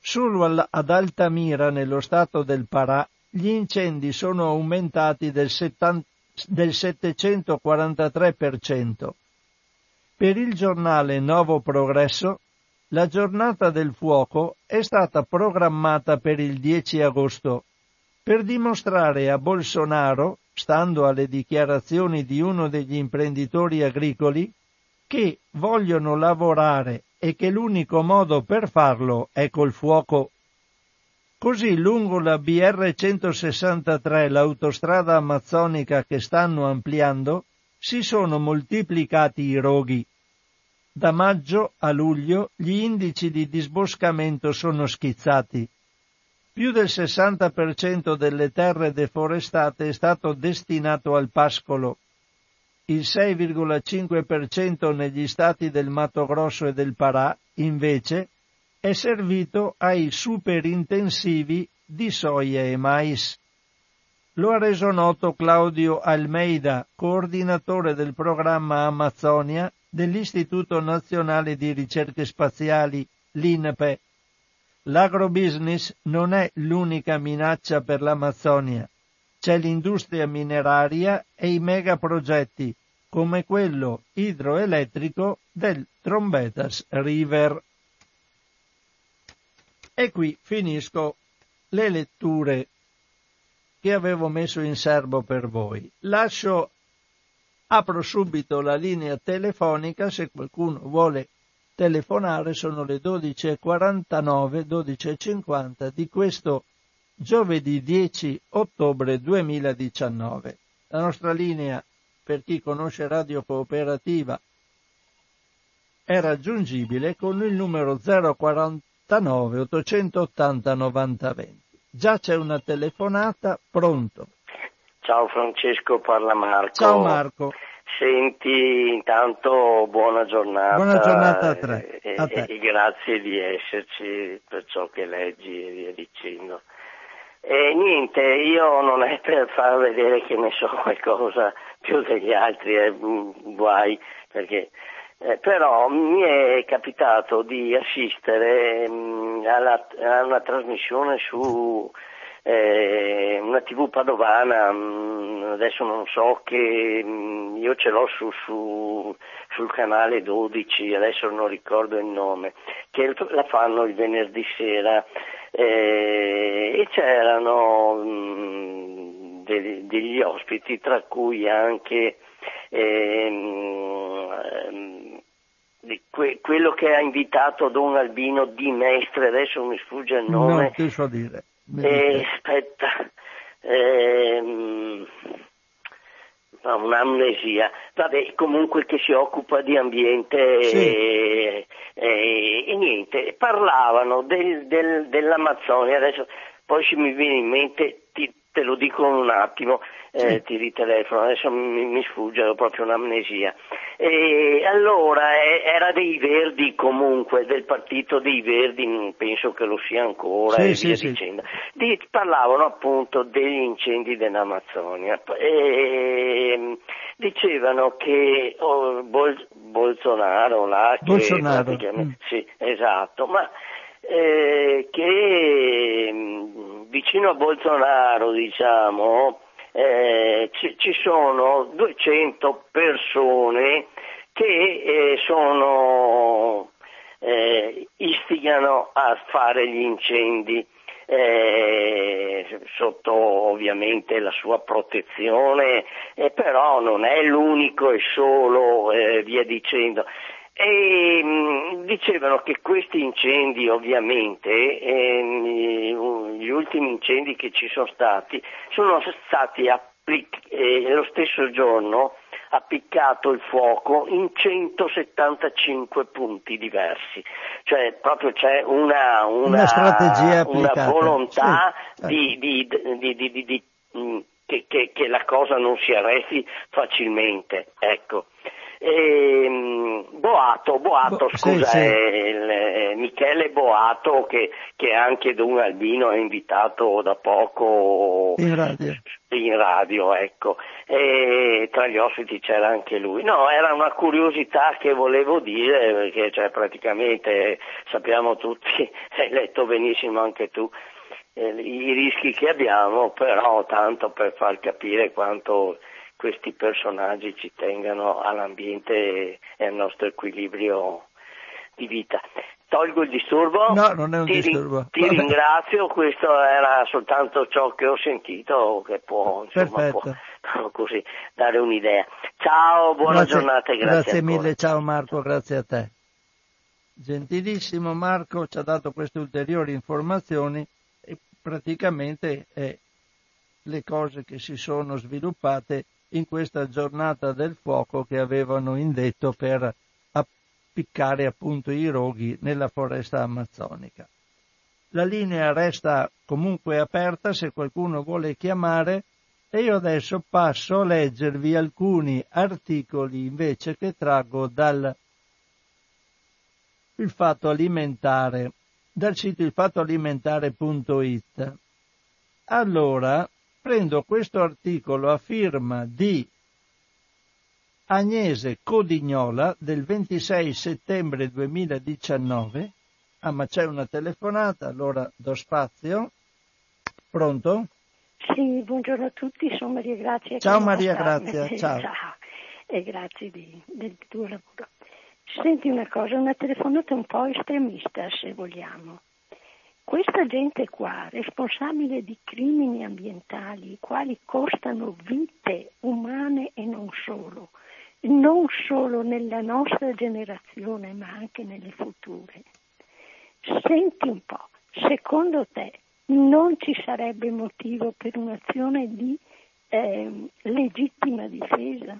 Solo ad Altamira, nello stato del Parà, gli incendi sono aumentati del, 70, del 743%. Per il giornale Nuovo Progresso, la giornata del fuoco è stata programmata per il 10 agosto per dimostrare a Bolsonaro, stando alle dichiarazioni di uno degli imprenditori agricoli, che vogliono lavorare e che l'unico modo per farlo è col fuoco. Così lungo la BR 163, l'autostrada amazzonica che stanno ampliando, si sono moltiplicati i roghi. Da maggio a luglio gli indici di disboscamento sono schizzati. Più del 60% delle terre deforestate è stato destinato al pascolo il 6,5% negli stati del Mato Grosso e del Parà, invece, è servito ai superintensivi di soia e mais. Lo ha reso noto Claudio Almeida, coordinatore del programma Amazzonia dell'Istituto Nazionale di Ricerche Spaziali, l'INPE. L'agrobusiness non è l'unica minaccia per l'Amazzonia. C'è l'industria mineraria e i megaprogetti, come quello idroelettrico del Trombetas River. E qui finisco le letture che avevo messo in serbo per voi. Lascio, apro subito la linea telefonica se qualcuno vuole telefonare, sono le 12.49, 12.50 di questo giovedì 10 ottobre 2019. La nostra linea per chi conosce Radio Cooperativa è raggiungibile con il numero 049 880 9020. Già c'è una telefonata, pronto. Ciao Francesco, parla Marco. Ciao Marco. Senti, intanto buona giornata. Buona giornata a, tre, e, a te. E, grazie di esserci per ciò che leggi e via dicendo. E niente, io non è per far vedere che ne so qualcosa più degli altri, eh, guai, perché eh, però mi è capitato di assistere mh, mm, alla, a una trasmissione su eh, una tv padovana, mh, mm, adesso non so che mh, mm, io ce l'ho su, su, sul canale 12, adesso non ricordo il nome, che la fanno il venerdì sera eh, e c'erano mh, degli, degli ospiti, tra cui anche que, quello che ha invitato Don Albino di Mestre, adesso mi sfugge il nome. Non ti so dire. Eh, aspetta, ehm, un'amnesia, vabbè, comunque che si occupa di ambiente Sì. e, e- e niente, parlavano del- del- dell'Amazzonia, adesso poi se mi viene in mente ti- te lo dico in un attimo, eh, Sì. ti ritelefono, adesso mi, mi sfugge, ho proprio un'amnesia. E allora eh, era dei Verdi comunque, del partito dei Verdi, mm, penso che lo sia ancora Sì, e sì, via dicendo. Di- parlavano appunto degli incendi dell'Amazzonia e mm, dicevano che oh, Bol- Bolsonaro là, che Bolsonaro, praticamente- mm. sì, esatto, ma eh, che mh, vicino a Bolsonaro, diciamo, eh, ci, ci sono 200 persone che eh, sono, eh, istigano a fare gli incendi. eh, sotto ovviamente la sua protezione, eh, però non è l'unico e solo, eh, via dicendo. E mh, dicevano che questi incendi ovviamente, ehm, gli ultimi incendi che ci sono stati, sono stati applic- eh, lo stesso giorno appiccato il fuoco in 175 punti diversi, cioè proprio c'è una, una, una una volontà sì. di, di, di, di mh, che, che, che, la cosa non si arresti facilmente. Ecco. E, Boato, Boato Bo- scusa, sì, sì. è il, è Michele Boato che, che anche Don Albino ha invitato da poco in radio. in radio, ecco. E tra gli ospiti c'era anche lui. No, era una curiosità che volevo dire, perché cioè, praticamente sappiamo tutti, hai letto benissimo anche tu, eh, i rischi che abbiamo, però tanto per far capire quanto questi personaggi ci tengano all'ambiente e, al nostro equilibrio di vita. Tolgo il disturbo. No, non è un ti, disturbo. Ti ringrazio, questo era soltanto ciò che ho sentito che può, insomma, può così, dare un'idea. Ciao, buona grazie, giornata e grazie. Grazie ancora. mille, ciao Marco, grazie a te. Gentilissimo Marco ci ha dato queste ulteriori informazioni e praticamente eh, le cose che si sono sviluppate in questa giornata del fuoco che avevano indetto per appiccare appunto i roghi nella foresta amazzonica. La linea resta comunque aperta se qualcuno vuole chiamare e io adesso passo a leggervi alcuni articoli invece che traggo dal il fatto alimentare, dal sito ilfattoalimentare.it. Allora, prendo questo articolo a firma di Agnese Codignola del 26 settembre 2019. Ah, ma c'è una telefonata, allora do spazio. Pronto? Sì, buongiorno a tutti, sono Maria Grazia. Ciao Maria Grazia, ciao. ciao. E grazie di, del tuo lavoro. Senti una cosa, una telefonata un po' estremista, se vogliamo. Questa gente qua, responsabile di crimini ambientali, i quali costano vite umane e non solo, non solo nella nostra generazione, ma anche nelle future. Senti un po', secondo te non ci sarebbe motivo per un'azione di eh, legittima difesa?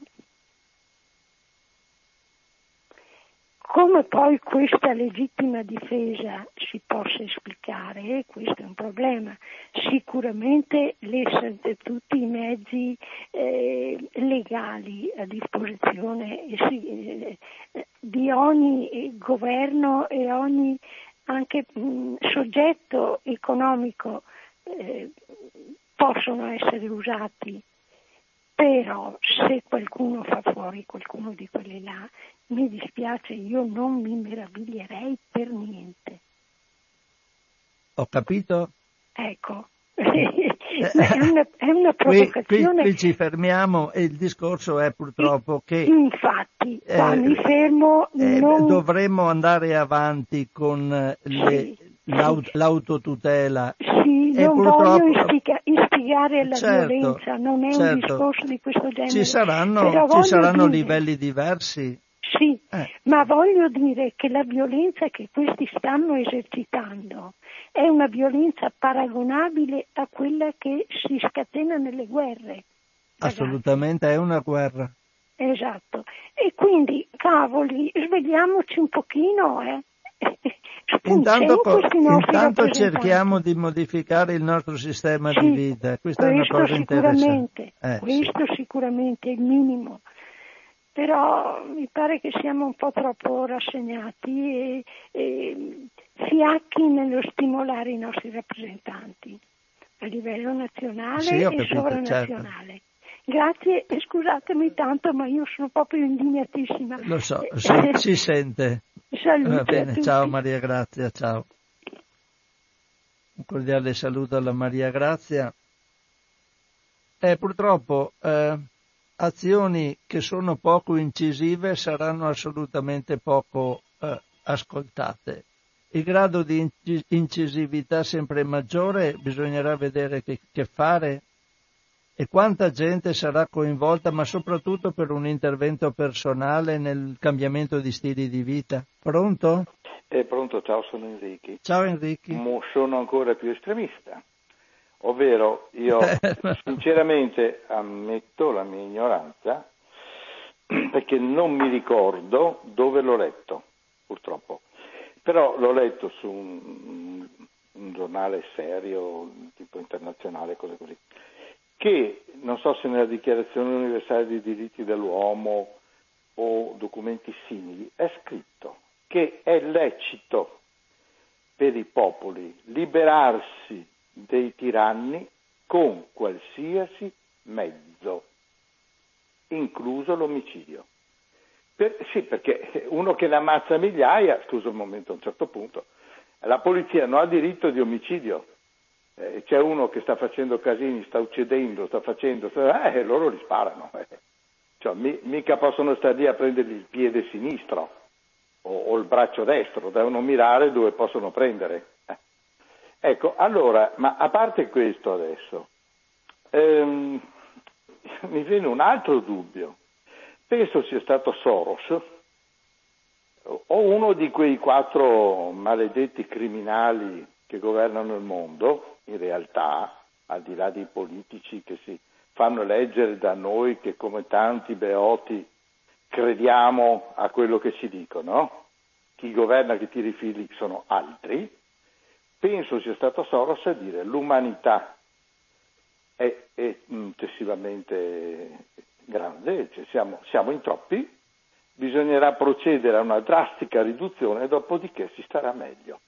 Come poi questa legittima difesa si possa esplicare, questo è un problema. Sicuramente tutti i mezzi eh, legali a disposizione eh, di ogni governo e ogni anche mh, soggetto economico eh, possono essere usati, però se qualcuno fa fuori qualcuno di quelli là, mi dispiace, io non mi meraviglierei per niente. Ho capito? Ecco, è, una, è una provocazione. Qui, qui, qui, ci fermiamo e il discorso è purtroppo che... Infatti, eh, mi fermo... Eh, non... Dovremmo andare avanti con le, sì, l'aut- l'autotutela. Sì, e non purtroppo... voglio istiga- istigare alla certo, violenza, non è certo. un discorso di questo genere. Ci saranno, ci saranno dire- livelli diversi. Sì, Eh. ma voglio dire che la violenza che questi stanno esercitando è una violenza paragonabile a quella che si scatena nelle guerre. ragazzi. Assolutamente è una guerra. Esatto. E quindi, cavoli, svegliamoci un pochino, eh. Intanto, nostri intanto rappresentanti. cerchiamo di modificare il nostro sistema Sì, di vita. Questa è una cosa interessante. Eh, sì. questo sicuramente è il minimo. Però mi pare che siamo un po' troppo rassegnati e, e fiacchi nello stimolare i nostri rappresentanti a livello nazionale Sì, e capito, certo. Grazie e scusatemi tanto, ma io sono proprio indignatissima. Lo so, Eh, si, si sente. Va bene, ciao Maria Grazia, ciao. Un cordiale saluto alla Maria Grazia. Eh, purtroppo eh, azioni che sono poco incisive saranno assolutamente poco eh, ascoltate. Il grado di inci- incisività sempre maggiore bisognerà vedere che, che fare E quanta gente sarà coinvolta, ma soprattutto per un intervento personale nel cambiamento di stili di vita? Pronto? Eh, pronto, ciao, sono Enrichi. Ciao Enrichi. Mo sono ancora più estremista. Ovvero, io sinceramente ammetto la mia ignoranza perché non mi ricordo dove l'ho letto, purtroppo. Però l'ho letto su un, un giornale serio, tipo internazionale, cose così, che non so se nella Dichiarazione universale dei diritti dell'uomo o documenti simili è scritto che è lecito per i popoli liberarsi dei tiranni con qualsiasi mezzo, incluso l'omicidio. Per, sì, perché uno che ne ammazza migliaia, scusa un momento a un certo punto, la polizia non ha diritto di omicidio. Eh, c'è uno che sta facendo casini, sta uccidendo, sta facendo, eh, loro li sparano. Eh. Cioè, mi, mica possono stare lì a prendergli il piede sinistro o, o, il braccio destro, devono mirare dove possono prendere. Eh. Ecco, allora, ma a parte questo adesso, ehm, mi viene un altro dubbio. Penso sia stato Soros o uno di quei quattro maledetti criminali che governano il mondo, in realtà, al di là dei politici che si fanno eleggere da noi che come tanti beoti crediamo a quello che ci dicono, chi governa che tira i figli sono altri, penso sia stato Soros a dire l'umanità è, è eccessivamente grande, cioè siamo, siamo in troppi, bisognerà procedere a una drastica riduzione, dopodiché si starà meglio.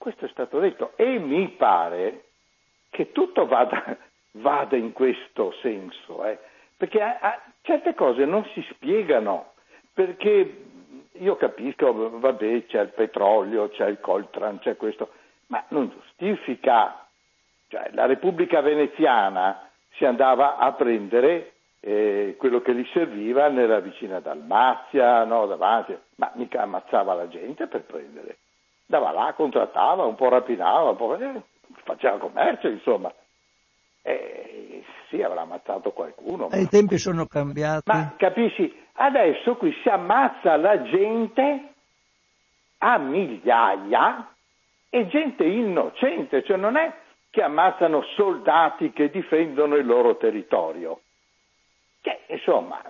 Questo è stato detto e mi pare che tutto vada, vada in questo senso, eh, perché a, a, certe cose non si spiegano, perché io capisco, vabbè, c'è il petrolio, c'è il coltran, c'è questo, ma non giustifica. Cioè, la Repubblica Veneziana si andava a prendere eh, quello che gli serviva nella vicina Dalmazia, no, davanti, ma mica ammazzava la gente per prendere. Dava là, contrattava, un po' rapinava, un po', faceva commercio, insomma. Eh, sì, avrà ammazzato qualcuno. Ma... I tempi sono cambiati. Ma capisci, adesso qui si ammazza la gente a migliaia e gente innocente, cioè non è che ammazzano soldati che difendono il loro territorio. Che, insomma,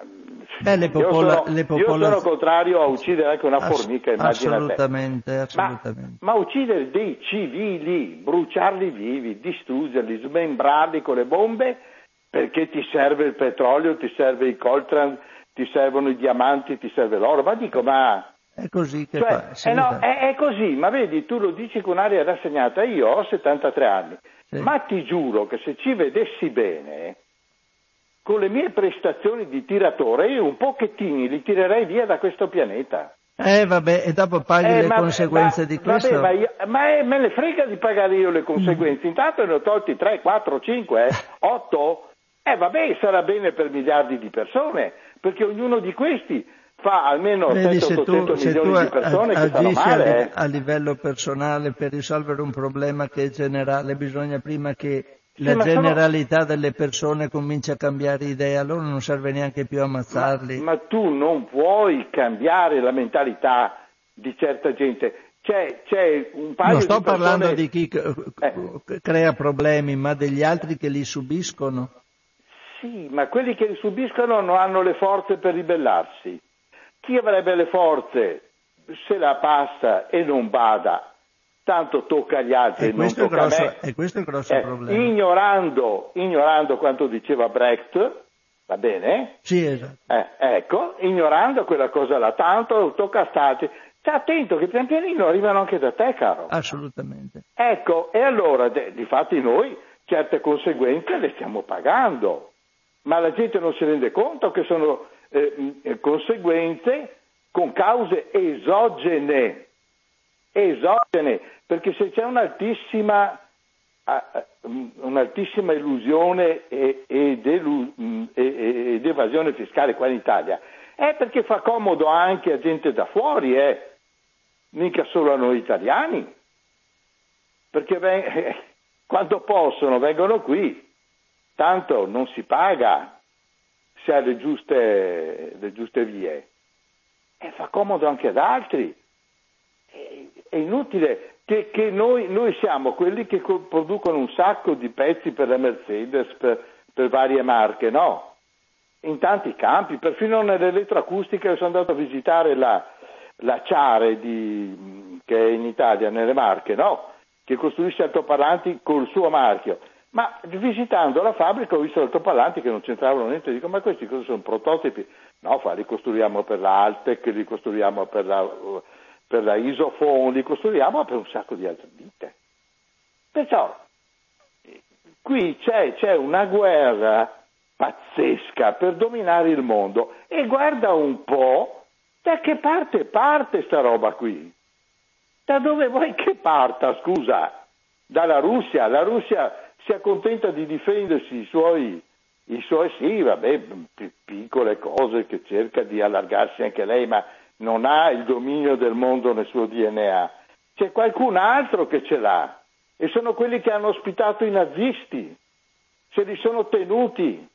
Beh, popola- io, sono, popola- io, sono, contrario a uccidere anche una Ass- formica, assolutamente, assolutamente. Ma, ma, uccidere dei civili, bruciarli vivi, distruggerli, smembrarli con le bombe perché ti serve il petrolio, ti serve i coltran, ti servono i diamanti, ti serve l'oro. Ma dico, ma è così che cioè, fa. Sì, eh no, è, è, così, ma vedi, tu lo dici con aria rassegnata, io ho 73 anni, sì. ma ti giuro che se ci vedessi bene, con le mie prestazioni di tiratore, io un pochettino li tirerei via da questo pianeta. Eh vabbè, e dopo paghi eh, le ma, conseguenze ma, di questo? Vabbè, ma, io, ma è, me ne frega di pagare io le conseguenze. Mm. Intanto ne ho tolti 3, 4, 5, 8. Eh vabbè, sarà bene per miliardi di persone, perché ognuno di questi fa almeno 700-800 milioni di persone che stanno male. A, eh. a livello personale per risolvere un problema che è generale bisogna prima che la sì, generalità sono... delle persone comincia a cambiare idea, allora non serve neanche più ammazzarli. Ma, ma tu non puoi cambiare la mentalità di certa gente. C'è, c'è un paio non sto di persone... parlando di chi eh. crea problemi, ma degli altri che li subiscono. Sì, ma quelli che li subiscono non hanno le forze per ribellarsi. Chi avrebbe le forze se la passa e non bada tanto tocca agli altri e, non tocca grosso, a me. E questo è il grosso eh, problema. Ignorando, ignorando quanto diceva Brecht, va bene? Sì, esatto. Eh, ecco, ignorando quella cosa là, tanto tocca a stati. Stai attento che pian pianino arrivano anche da te, caro. Assolutamente. Ecco, e allora, de, difatti noi certe conseguenze le stiamo pagando, ma la gente non si rende conto che sono eh, conseguenze con cause esogene, esogene, perché se c'è un'altissima, un'altissima illusione ed, evasione fiscale qua in Italia, è perché fa comodo anche a gente da fuori, eh? mica solo a noi italiani, perché quando possono vengono qui, tanto non si paga se ha le giuste, le giuste vie e fa comodo anche ad altri. È inutile che, che noi, noi, siamo quelli che producono un sacco di pezzi per la Mercedes, per, per varie marche, no? In tanti campi, perfino nell'elettroacustica sono andato a visitare la, la Ciare di, che è in Italia, nelle Marche, no? Che costruisce altoparlanti col suo marchio. Ma visitando la fabbrica ho visto altoparlanti che non c'entravano niente, dico ma questi cosa sono prototipi? No, fa, li costruiamo per la Altec, li costruiamo per la, per la Isofon, li costruiamo per un sacco di altre ditte. Perciò qui c'è, c'è una guerra pazzesca per dominare il mondo e guarda un po' da che parte parte sta roba qui. Da dove vuoi che parta, scusa? Dalla Russia. La Russia si accontenta di difendersi i suoi i suoi sì, vabbè, piccole cose che cerca di allargarsi anche lei, ma non ha il dominio del mondo nel suo DNA. C'è qualcun altro che ce l'ha e sono quelli che hanno ospitato i nazisti, se li sono tenuti.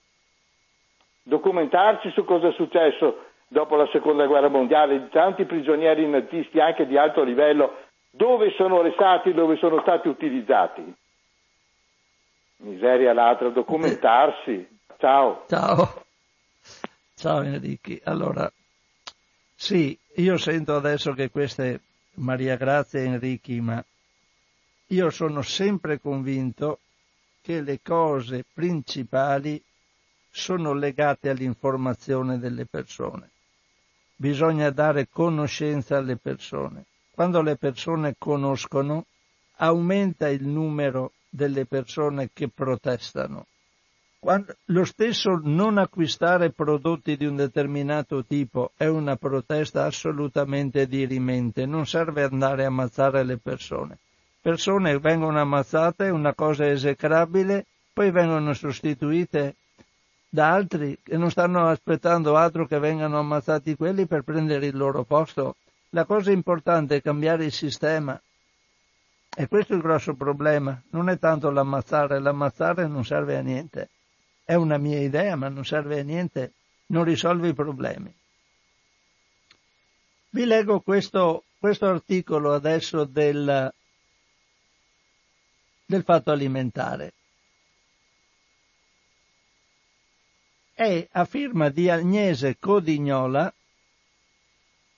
Documentarci su cosa è successo dopo la seconda guerra mondiale, di tanti prigionieri nazisti anche di alto livello, dove sono restati, dove sono stati utilizzati. Miseria l'altra, documentarsi. Ciao. Ciao. Ciao Enrico. Allora, sì, io sento adesso che queste Maria Grazia e Enrichi, ma io sono sempre convinto che le cose principali sono legate all'informazione delle persone. Bisogna dare conoscenza alle persone. Quando le persone conoscono, aumenta il numero delle persone che protestano lo stesso non acquistare prodotti di un determinato tipo è una protesta assolutamente dirimente, non serve andare a ammazzare le persone. Persone vengono ammazzate, una cosa esecrabile, poi vengono sostituite da altri che non stanno aspettando altro che vengano ammazzati quelli per prendere il loro posto. La cosa importante è cambiare il sistema. E questo è il grosso problema. Non è tanto l'ammazzare, l'ammazzare non serve a niente. È una mia idea, ma non serve a niente, non risolve i problemi. Vi leggo questo, questo articolo adesso del, del fatto alimentare. È a firma di Agnese Codignola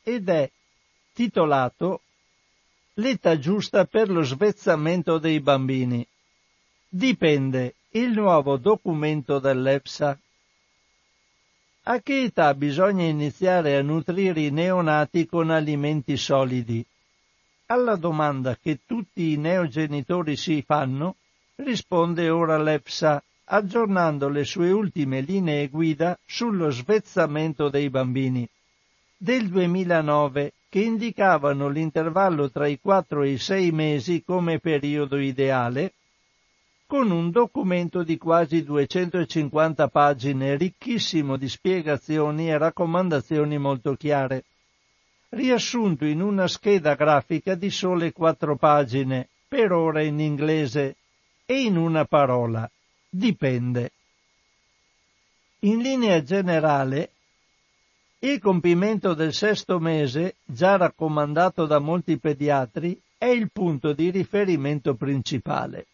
ed è titolato L'età giusta per lo svezzamento dei bambini. Dipende il nuovo documento dell'EFSA. A che età bisogna iniziare a nutrire i neonati con alimenti solidi? Alla domanda che tutti i neogenitori si fanno, risponde ora l'EFSA, aggiornando le sue ultime linee guida sullo svezzamento dei bambini. Del 2009, che indicavano l'intervallo tra i 4 e i 6 mesi come periodo ideale, con un documento di quasi 250 pagine ricchissimo di spiegazioni e raccomandazioni molto chiare, riassunto in una scheda grafica di sole quattro pagine, per ora in inglese, e in una parola, dipende. In linea generale, il compimento del sesto mese, già raccomandato da molti pediatri, è il punto di riferimento principale.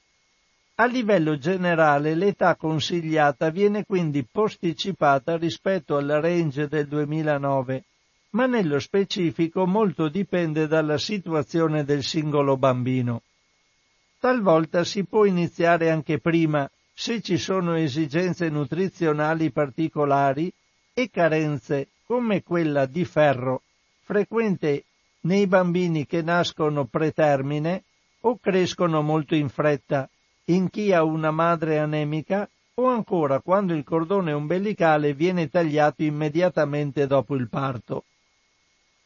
A livello generale l'età consigliata viene quindi posticipata rispetto al range del 2009, ma nello specifico molto dipende dalla situazione del singolo bambino. Talvolta si può iniziare anche prima se ci sono esigenze nutrizionali particolari e carenze come quella di ferro, frequente nei bambini che nascono pretermine o crescono molto in fretta in chi ha una madre anemica o ancora quando il cordone ombelicale viene tagliato immediatamente dopo il parto.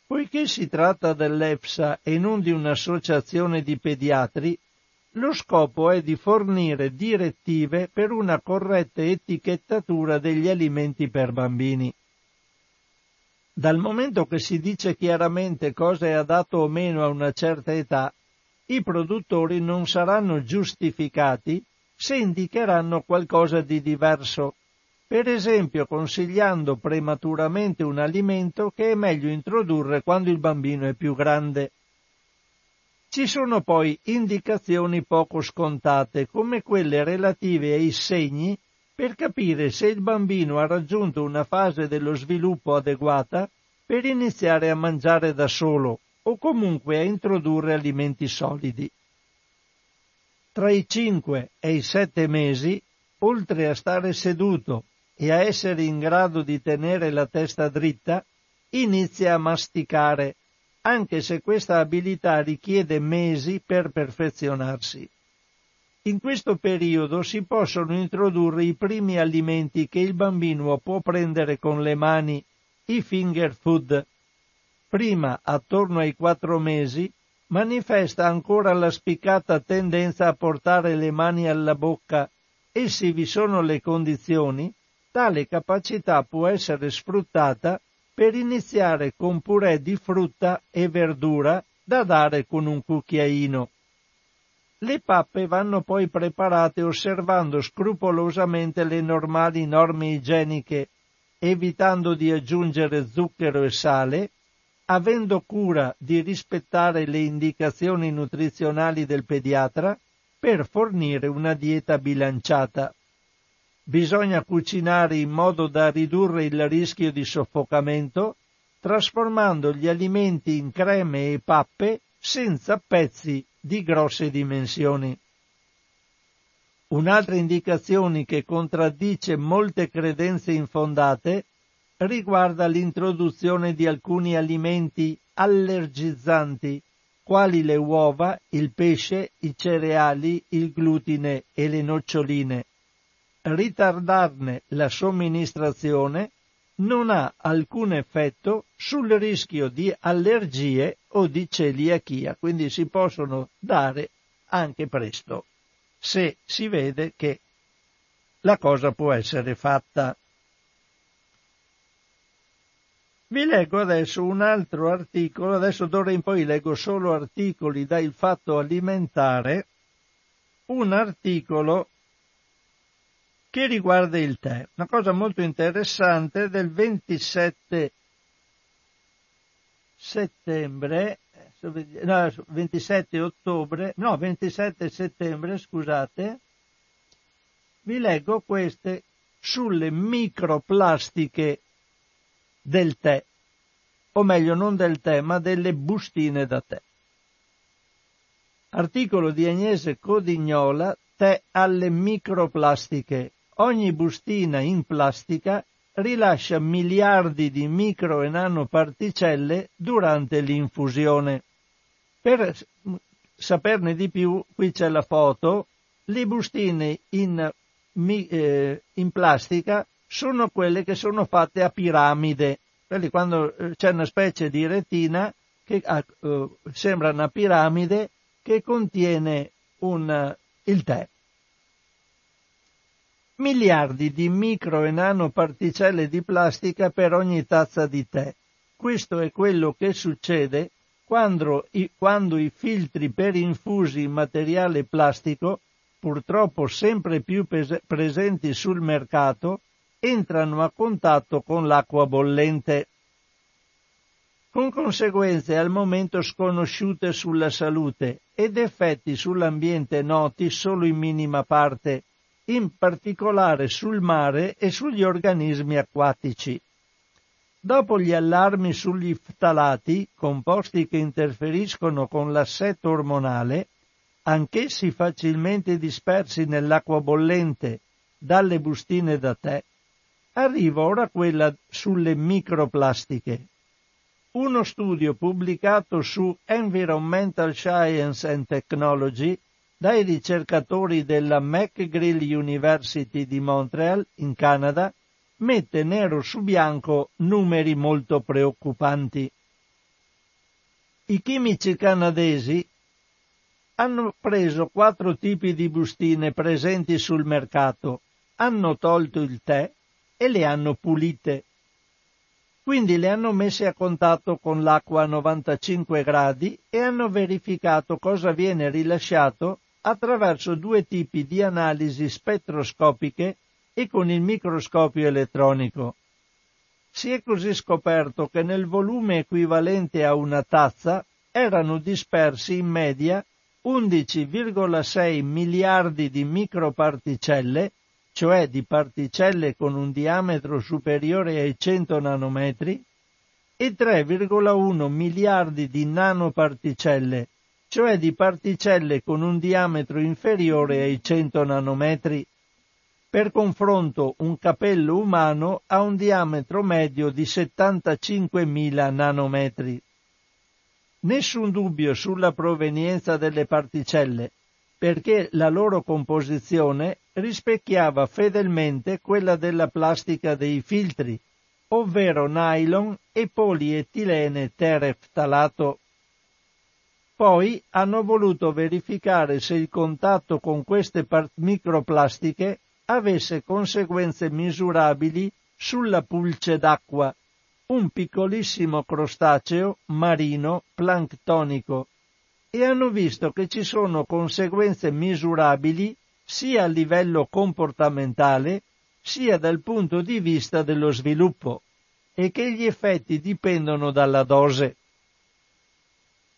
Poiché si tratta dell'EFSA e non di un'associazione di pediatri, lo scopo è di fornire direttive per una corretta etichettatura degli alimenti per bambini. Dal momento che si dice chiaramente cosa è adatto o meno a una certa età, i produttori non saranno giustificati se indicheranno qualcosa di diverso, per esempio consigliando prematuramente un alimento che è meglio introdurre quando il bambino è più grande. Ci sono poi indicazioni poco scontate, come quelle relative ai segni per capire se il bambino ha raggiunto una fase dello sviluppo adeguata per iniziare a mangiare da solo o comunque a introdurre alimenti solidi. Tra i 5 e i 7 mesi, oltre a stare seduto e a essere in grado di tenere la testa dritta, inizia a masticare, anche se questa abilità richiede mesi per perfezionarsi. In questo periodo si possono introdurre i primi alimenti che il bambino può prendere con le mani, i finger food. Prima, attorno ai quattro mesi, manifesta ancora la spiccata tendenza a portare le mani alla bocca e se vi sono le condizioni, tale capacità può essere sfruttata per iniziare con purè di frutta e verdura da dare con un cucchiaino. Le pappe vanno poi preparate osservando scrupolosamente le normali norme igieniche, evitando di aggiungere zucchero e sale, avendo cura di rispettare le indicazioni nutrizionali del pediatra per fornire una dieta bilanciata. Bisogna cucinare in modo da ridurre il rischio di soffocamento, trasformando gli alimenti in creme e pappe senza pezzi di grosse dimensioni. Un'altra indicazione che contraddice molte credenze infondate riguarda l'introduzione di alcuni alimenti allergizzanti, quali le uova, il pesce, i cereali, il glutine e le noccioline. Ritardarne la somministrazione non ha alcun effetto sul rischio di allergie o di celiachia, quindi si possono dare anche presto, se si vede che la cosa può essere fatta. Vi leggo adesso un altro articolo, adesso d'ora in poi leggo solo articoli dal fatto alimentare, un articolo che riguarda il tè. Una cosa molto interessante del 27 settembre, no, 27 ottobre, no, 27 settembre, scusate, vi leggo queste sulle microplastiche del tè, o meglio non del tè, ma delle bustine da tè. Articolo di Agnese Codignola, tè alle microplastiche, Ogni bustina in plastica rilascia miliardi di micro e nanoparticelle durante l'infusione. Per saperne di più, qui c'è la foto, le bustine in, eh, in plastica sono quelle che sono fatte a piramide, quindi quando eh, c'è una specie di retina che uh, sembra una piramide che contiene un, il tè miliardi di micro e nanoparticelle di plastica per ogni tazza di tè. Questo è quello che succede quando i, quando i filtri per infusi in materiale plastico, purtroppo sempre più pes- presenti sul mercato, entrano a contatto con l'acqua bollente, con conseguenze al momento sconosciute sulla salute ed effetti sull'ambiente noti solo in minima parte, in particolare sul mare e sugli organismi acquatici. Dopo gli allarmi sugli ftalati, composti che interferiscono con l'assetto ormonale, anch'essi facilmente dispersi nell'acqua bollente dalle bustine da tè, arriva ora quella sulle microplastiche. Uno studio pubblicato su Environmental Science and Technology dai ricercatori della McGill University di Montreal, in Canada, mette nero su bianco numeri molto preoccupanti. I chimici canadesi hanno preso quattro tipi di bustine presenti sul mercato, hanno tolto il tè e le hanno pulite. Quindi le hanno messe a contatto con l'acqua a 95 gradi e hanno verificato cosa viene rilasciato attraverso due tipi di analisi spettroscopiche e con il microscopio elettronico. Si è così scoperto che nel volume equivalente a una tazza erano dispersi in media 11,6 miliardi di microparticelle, cioè di particelle con un diametro superiore ai 100 nanometri, e 3,1 miliardi di nanoparticelle, cioè di particelle con un diametro inferiore ai 100 nanometri. Per confronto, un capello umano ha un diametro medio di 75.000 nanometri. Nessun dubbio sulla provenienza delle particelle, perché la loro composizione rispecchiava fedelmente quella della plastica dei filtri, ovvero nylon e polietilene tereftalato. Poi hanno voluto verificare se il contatto con queste par- microplastiche avesse conseguenze misurabili sulla pulce d'acqua, un piccolissimo crostaceo marino planctonico, e hanno visto che ci sono conseguenze misurabili sia a livello comportamentale sia dal punto di vista dello sviluppo e che gli effetti dipendono dalla dose.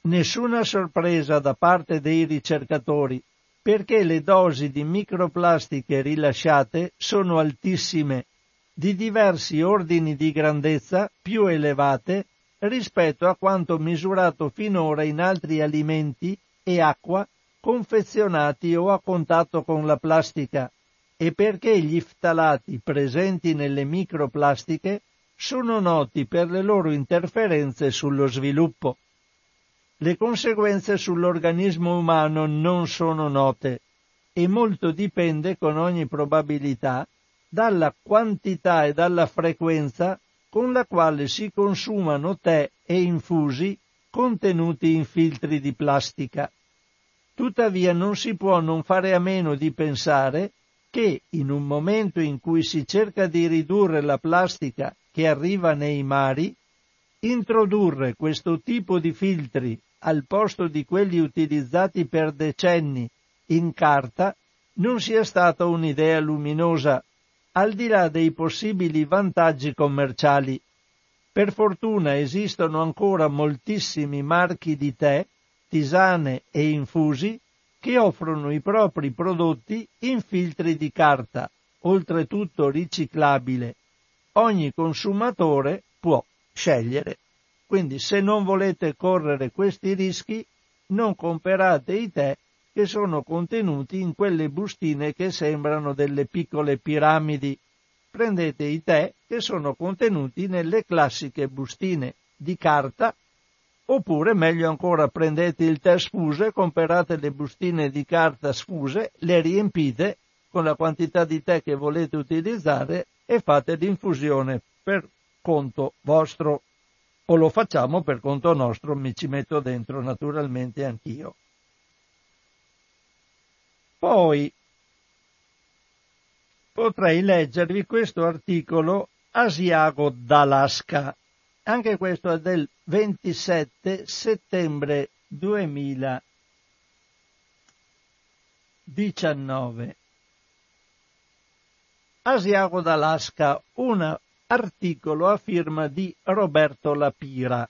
Nessuna sorpresa da parte dei ricercatori perché le dosi di microplastiche rilasciate sono altissime, di diversi ordini di grandezza più elevate rispetto a quanto misurato finora in altri alimenti e acqua confezionati o a contatto con la plastica e perché gli ftalati presenti nelle microplastiche sono noti per le loro interferenze sullo sviluppo. Le conseguenze sull'organismo umano non sono note e molto dipende con ogni probabilità dalla quantità e dalla frequenza con la quale si consumano tè e infusi contenuti in filtri di plastica. Tuttavia non si può non fare a meno di pensare che in un momento in cui si cerca di ridurre la plastica che arriva nei mari, introdurre questo tipo di filtri al posto di quelli utilizzati per decenni in carta non sia stata un'idea luminosa, al di là dei possibili vantaggi commerciali. Per fortuna esistono ancora moltissimi marchi di tè, tisane e infusi che offrono i propri prodotti in filtri di carta, oltretutto riciclabile. Ogni consumatore può scegliere. Quindi se non volete correre questi rischi, non comprate i tè che sono contenuti in quelle bustine che sembrano delle piccole piramidi. Prendete i tè che sono contenuti nelle classiche bustine di carta Oppure, meglio ancora, prendete il tè sfuse, comprate le bustine di carta sfuse, le riempite con la quantità di tè che volete utilizzare e fate l'infusione per conto vostro. O lo facciamo per conto nostro, mi ci metto dentro naturalmente anch'io. Poi potrei leggervi questo articolo Asiago d'Alaska anche questo è del 27 settembre 2019. Asiago d'Alaska, un articolo a firma di Roberto Lapira.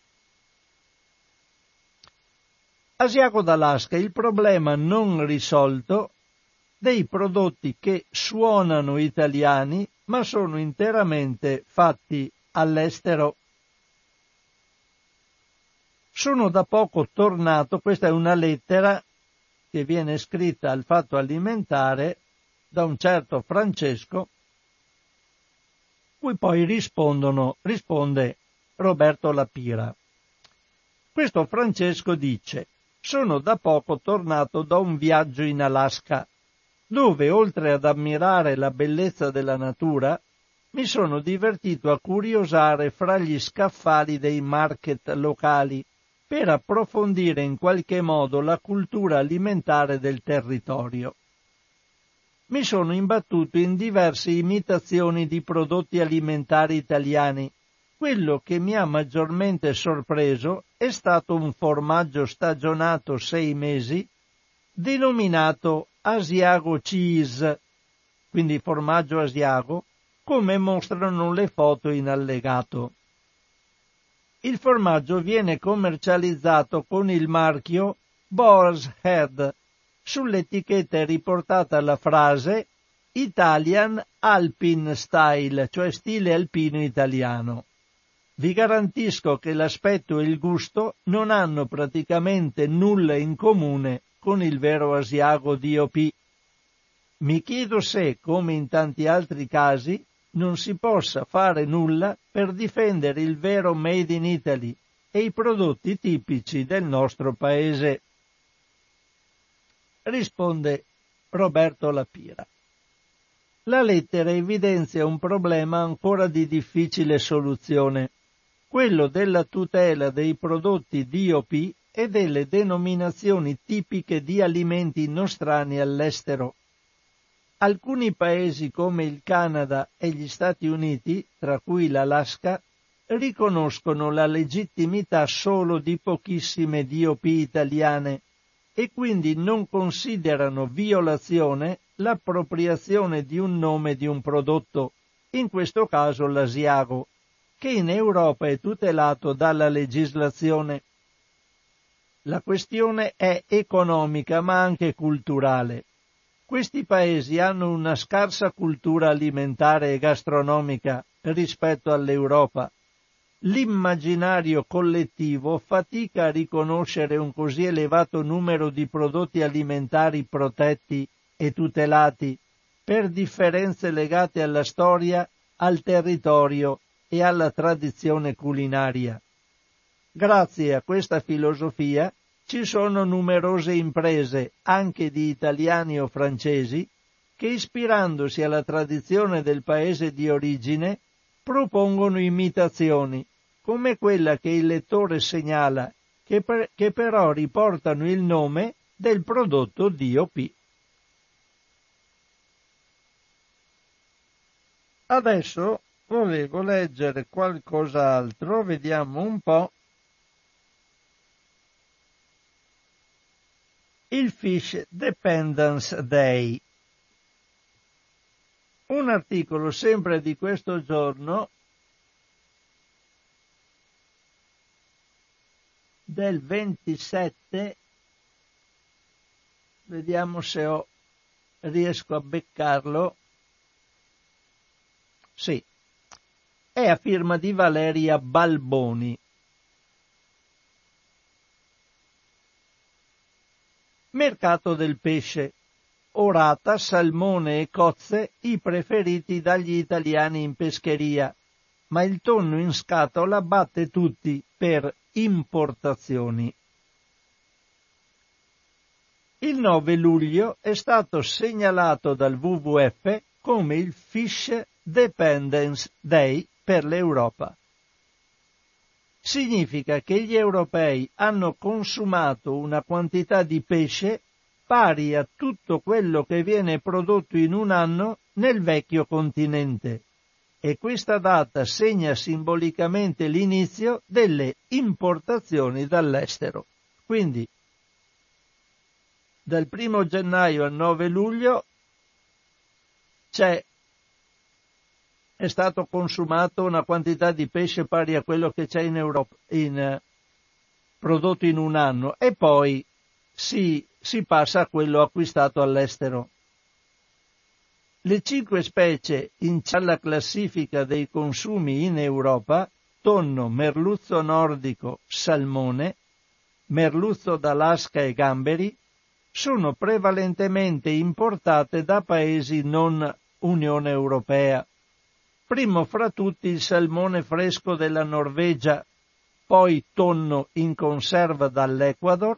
Asiago d'Alaska, il problema non risolto dei prodotti che suonano italiani ma sono interamente fatti all'estero. Sono da poco tornato, questa è una lettera che viene scritta al fatto alimentare da un certo Francesco, cui poi risponde Roberto Lapira. Questo Francesco dice, sono da poco tornato da un viaggio in Alaska, dove oltre ad ammirare la bellezza della natura, mi sono divertito a curiosare fra gli scaffali dei market locali per approfondire in qualche modo la cultura alimentare del territorio. Mi sono imbattuto in diverse imitazioni di prodotti alimentari italiani. Quello che mi ha maggiormente sorpreso è stato un formaggio stagionato sei mesi denominato Asiago Cheese, quindi formaggio asiago, come mostrano le foto in allegato. Il formaggio viene commercializzato con il marchio Boar's Head. Sull'etichetta è riportata la frase Italian Alpine Style, cioè stile alpino italiano. Vi garantisco che l'aspetto e il gusto non hanno praticamente nulla in comune con il vero asiago DOP. Mi chiedo se, come in tanti altri casi, non si possa fare nulla per difendere il vero Made in Italy e i prodotti tipici del nostro paese. Risponde Roberto Lapira. La lettera evidenzia un problema ancora di difficile soluzione, quello della tutela dei prodotti DOP e delle denominazioni tipiche di alimenti nostrani all'estero. Alcuni paesi come il Canada e gli Stati Uniti, tra cui l'Alaska, riconoscono la legittimità solo di pochissime DOP italiane e quindi non considerano violazione l'appropriazione di un nome di un prodotto, in questo caso l'Asiago, che in Europa è tutelato dalla legislazione. La questione è economica ma anche culturale. Questi paesi hanno una scarsa cultura alimentare e gastronomica rispetto all'Europa. L'immaginario collettivo fatica a riconoscere un così elevato numero di prodotti alimentari protetti e tutelati per differenze legate alla storia, al territorio e alla tradizione culinaria. Grazie a questa filosofia ci sono numerose imprese, anche di italiani o francesi, che ispirandosi alla tradizione del paese di origine propongono imitazioni, come quella che il lettore segnala, che, per, che però riportano il nome del prodotto DOP. Adesso volevo leggere qualcos'altro, vediamo un po'. Il Fish Dependence Day. Un articolo sempre di questo giorno del 27, vediamo se ho, riesco a beccarlo. Sì, è a firma di Valeria Balboni. Mercato del pesce. Orata, salmone e cozze i preferiti dagli italiani in pescheria, ma il tonno in scatola batte tutti per importazioni. Il 9 luglio è stato segnalato dal WWF come il Fish Dependence Day per l'Europa significa che gli europei hanno consumato una quantità di pesce pari a tutto quello che viene prodotto in un anno nel vecchio continente e questa data segna simbolicamente l'inizio delle importazioni dall'estero. Quindi dal 1 gennaio al 9 luglio c'è è stato consumato una quantità di pesce pari a quello che c'è in Europa, in, eh, prodotto in un anno, e poi si, si passa a quello acquistato all'estero. Le cinque specie in alla classifica dei consumi in Europa, tonno, merluzzo nordico, salmone, merluzzo d'Alaska e gamberi, sono prevalentemente importate da paesi non Unione Europea primo fra tutti il salmone fresco della Norvegia, poi tonno in conserva dall'Ecuador,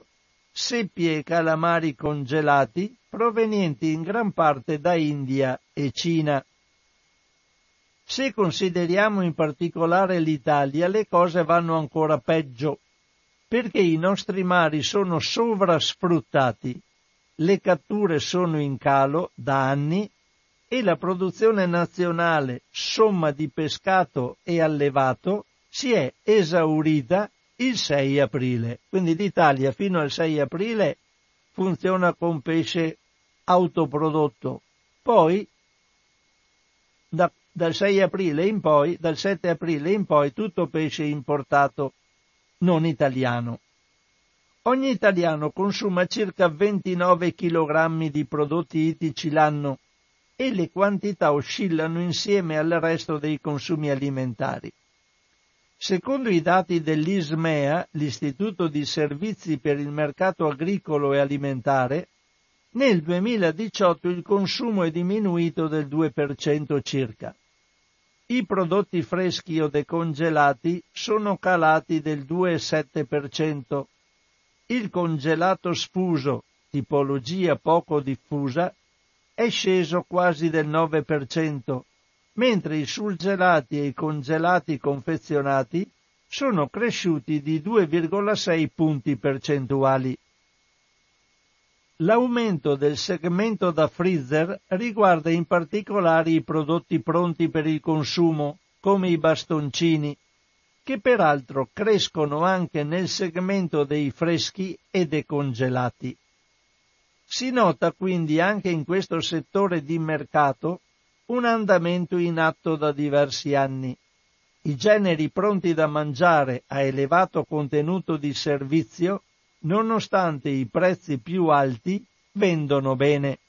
seppie e calamari congelati provenienti in gran parte da India e Cina. Se consideriamo in particolare l'Italia, le cose vanno ancora peggio, perché i nostri mari sono sovrasfruttati, le catture sono in calo da anni e la produzione nazionale somma di pescato e allevato si è esaurita il 6 aprile. Quindi l'Italia fino al 6 aprile funziona con pesce autoprodotto. Poi, da, dal 6 aprile in poi, dal 7 aprile in poi, tutto pesce importato, non italiano. Ogni italiano consuma circa 29 kg di prodotti ittici l'anno e le quantità oscillano insieme al resto dei consumi alimentari. Secondo i dati dell'ISMEA, l'Istituto di Servizi per il Mercato Agricolo e Alimentare, nel 2018 il consumo è diminuito del 2% circa. I prodotti freschi o decongelati sono calati del 2,7%. Il congelato sfuso, tipologia poco diffusa, è sceso quasi del 9%, mentre i surgelati e i congelati confezionati sono cresciuti di 2,6 punti percentuali. L'aumento del segmento da freezer riguarda in particolare i prodotti pronti per il consumo, come i bastoncini, che peraltro crescono anche nel segmento dei freschi e decongelati. Si nota quindi anche in questo settore di mercato un andamento in atto da diversi anni. I generi pronti da mangiare a elevato contenuto di servizio nonostante i prezzi più alti, vendono bene.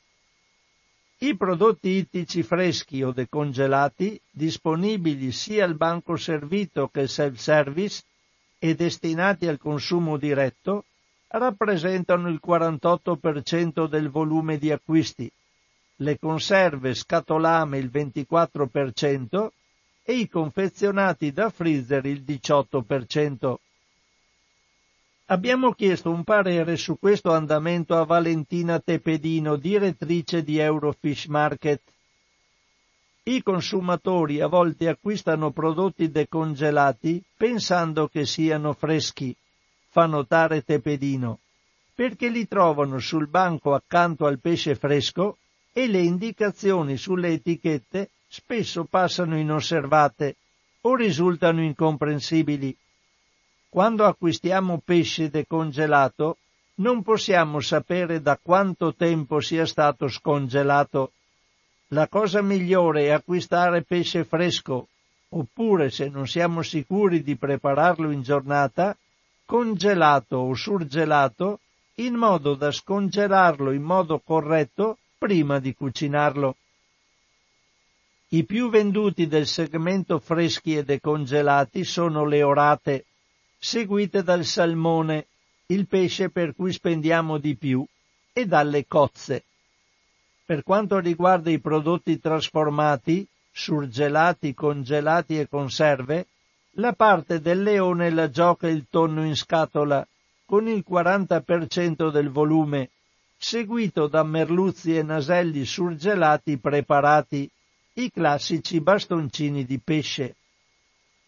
I prodotti ittici freschi o decongelati, disponibili sia al banco servito che self-service e destinati al consumo diretto, rappresentano il 48% del volume di acquisti, le conserve scatolame il 24% e i confezionati da freezer il 18%. Abbiamo chiesto un parere su questo andamento a Valentina Tepedino, direttrice di Eurofish Market. I consumatori a volte acquistano prodotti decongelati pensando che siano freschi, fa notare Tepedino, perché li trovano sul banco accanto al pesce fresco e le indicazioni sulle etichette spesso passano inosservate o risultano incomprensibili. Quando acquistiamo pesce decongelato, non possiamo sapere da quanto tempo sia stato scongelato. La cosa migliore è acquistare pesce fresco, oppure se non siamo sicuri di prepararlo in giornata, congelato o surgelato, in modo da scongelarlo in modo corretto prima di cucinarlo. I più venduti del segmento freschi e decongelati sono le orate, seguite dal salmone, il pesce per cui spendiamo di più, e dalle cozze. Per quanto riguarda i prodotti trasformati, surgelati, congelati e conserve, la parte del leone la gioca il tonno in scatola, con il 40% del volume, seguito da merluzzi e naselli surgelati preparati, i classici bastoncini di pesce.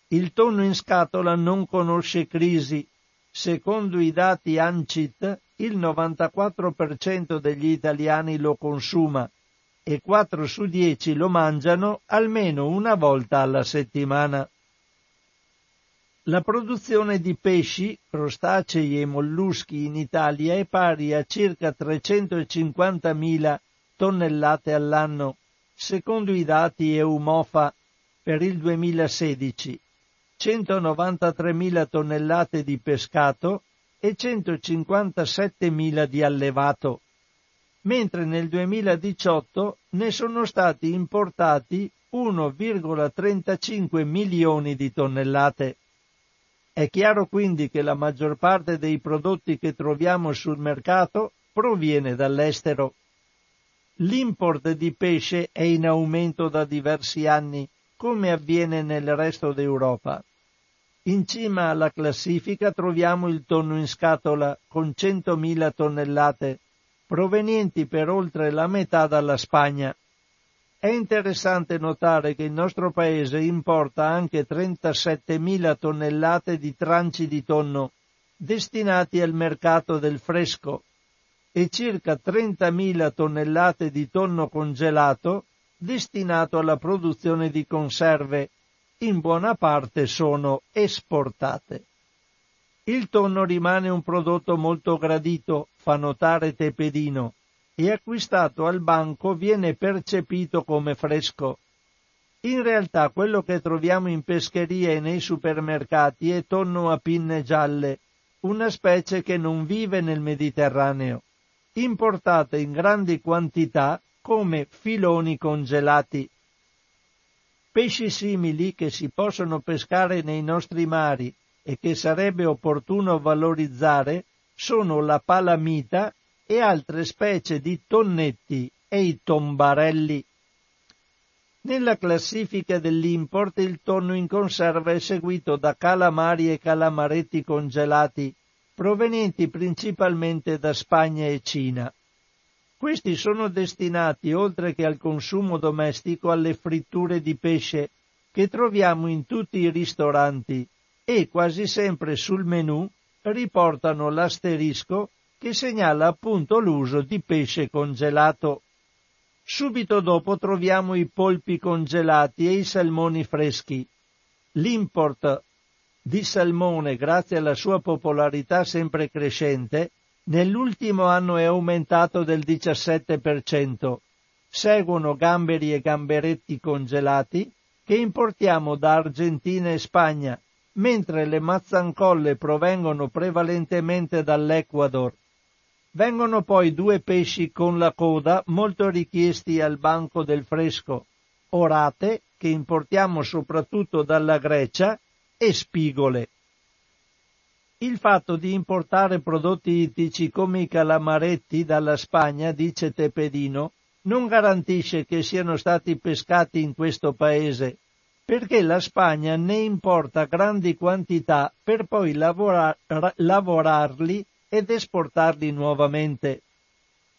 Il tonno in scatola non conosce crisi. Secondo i dati ANCIT, il 94% degli italiani lo consuma e 4 su 10 lo mangiano almeno una volta alla settimana. La produzione di pesci, crostacei e molluschi in Italia è pari a circa 350.000 tonnellate all'anno, secondo i dati EUMOFA per il 2016, 193.000 tonnellate di pescato e 157.000 di allevato, mentre nel 2018 ne sono stati importati 1,35 milioni di tonnellate. È chiaro quindi che la maggior parte dei prodotti che troviamo sul mercato proviene dall'estero. L'import di pesce è in aumento da diversi anni, come avviene nel resto d'Europa. In cima alla classifica troviamo il tonno in scatola con 100.000 tonnellate, provenienti per oltre la metà dalla Spagna. È interessante notare che il nostro paese importa anche 37.000 tonnellate di tranci di tonno destinati al mercato del fresco e circa 30.000 tonnellate di tonno congelato destinato alla produzione di conserve, in buona parte sono esportate. Il tonno rimane un prodotto molto gradito, fa notare Tepedino, e acquistato al banco viene percepito come fresco. In realtà quello che troviamo in pescheria e nei supermercati è tonno a pinne gialle, una specie che non vive nel Mediterraneo, importata in grandi quantità come filoni congelati. Pesci simili che si possono pescare nei nostri mari e che sarebbe opportuno valorizzare sono la palamita e altre specie di tonnetti e i tombarelli. Nella classifica dell'import il tonno in conserva è seguito da calamari e calamaretti congelati, provenienti principalmente da Spagna e Cina. Questi sono destinati, oltre che al consumo domestico, alle fritture di pesce, che troviamo in tutti i ristoranti e quasi sempre sul menù riportano l'asterisco che segnala appunto l'uso di pesce congelato. Subito dopo troviamo i polpi congelati e i salmoni freschi. L'import di salmone, grazie alla sua popolarità sempre crescente, nell'ultimo anno è aumentato del 17%. Seguono gamberi e gamberetti congelati che importiamo da Argentina e Spagna, mentre le mazzancolle provengono prevalentemente dall'Ecuador. Vengono poi due pesci con la coda molto richiesti al banco del fresco, orate, che importiamo soprattutto dalla Grecia, e spigole. Il fatto di importare prodotti ittici come i calamaretti dalla Spagna, dice Tepedino, non garantisce che siano stati pescati in questo paese, perché la Spagna ne importa grandi quantità per poi lavorar, lavorarli ed esportarli nuovamente.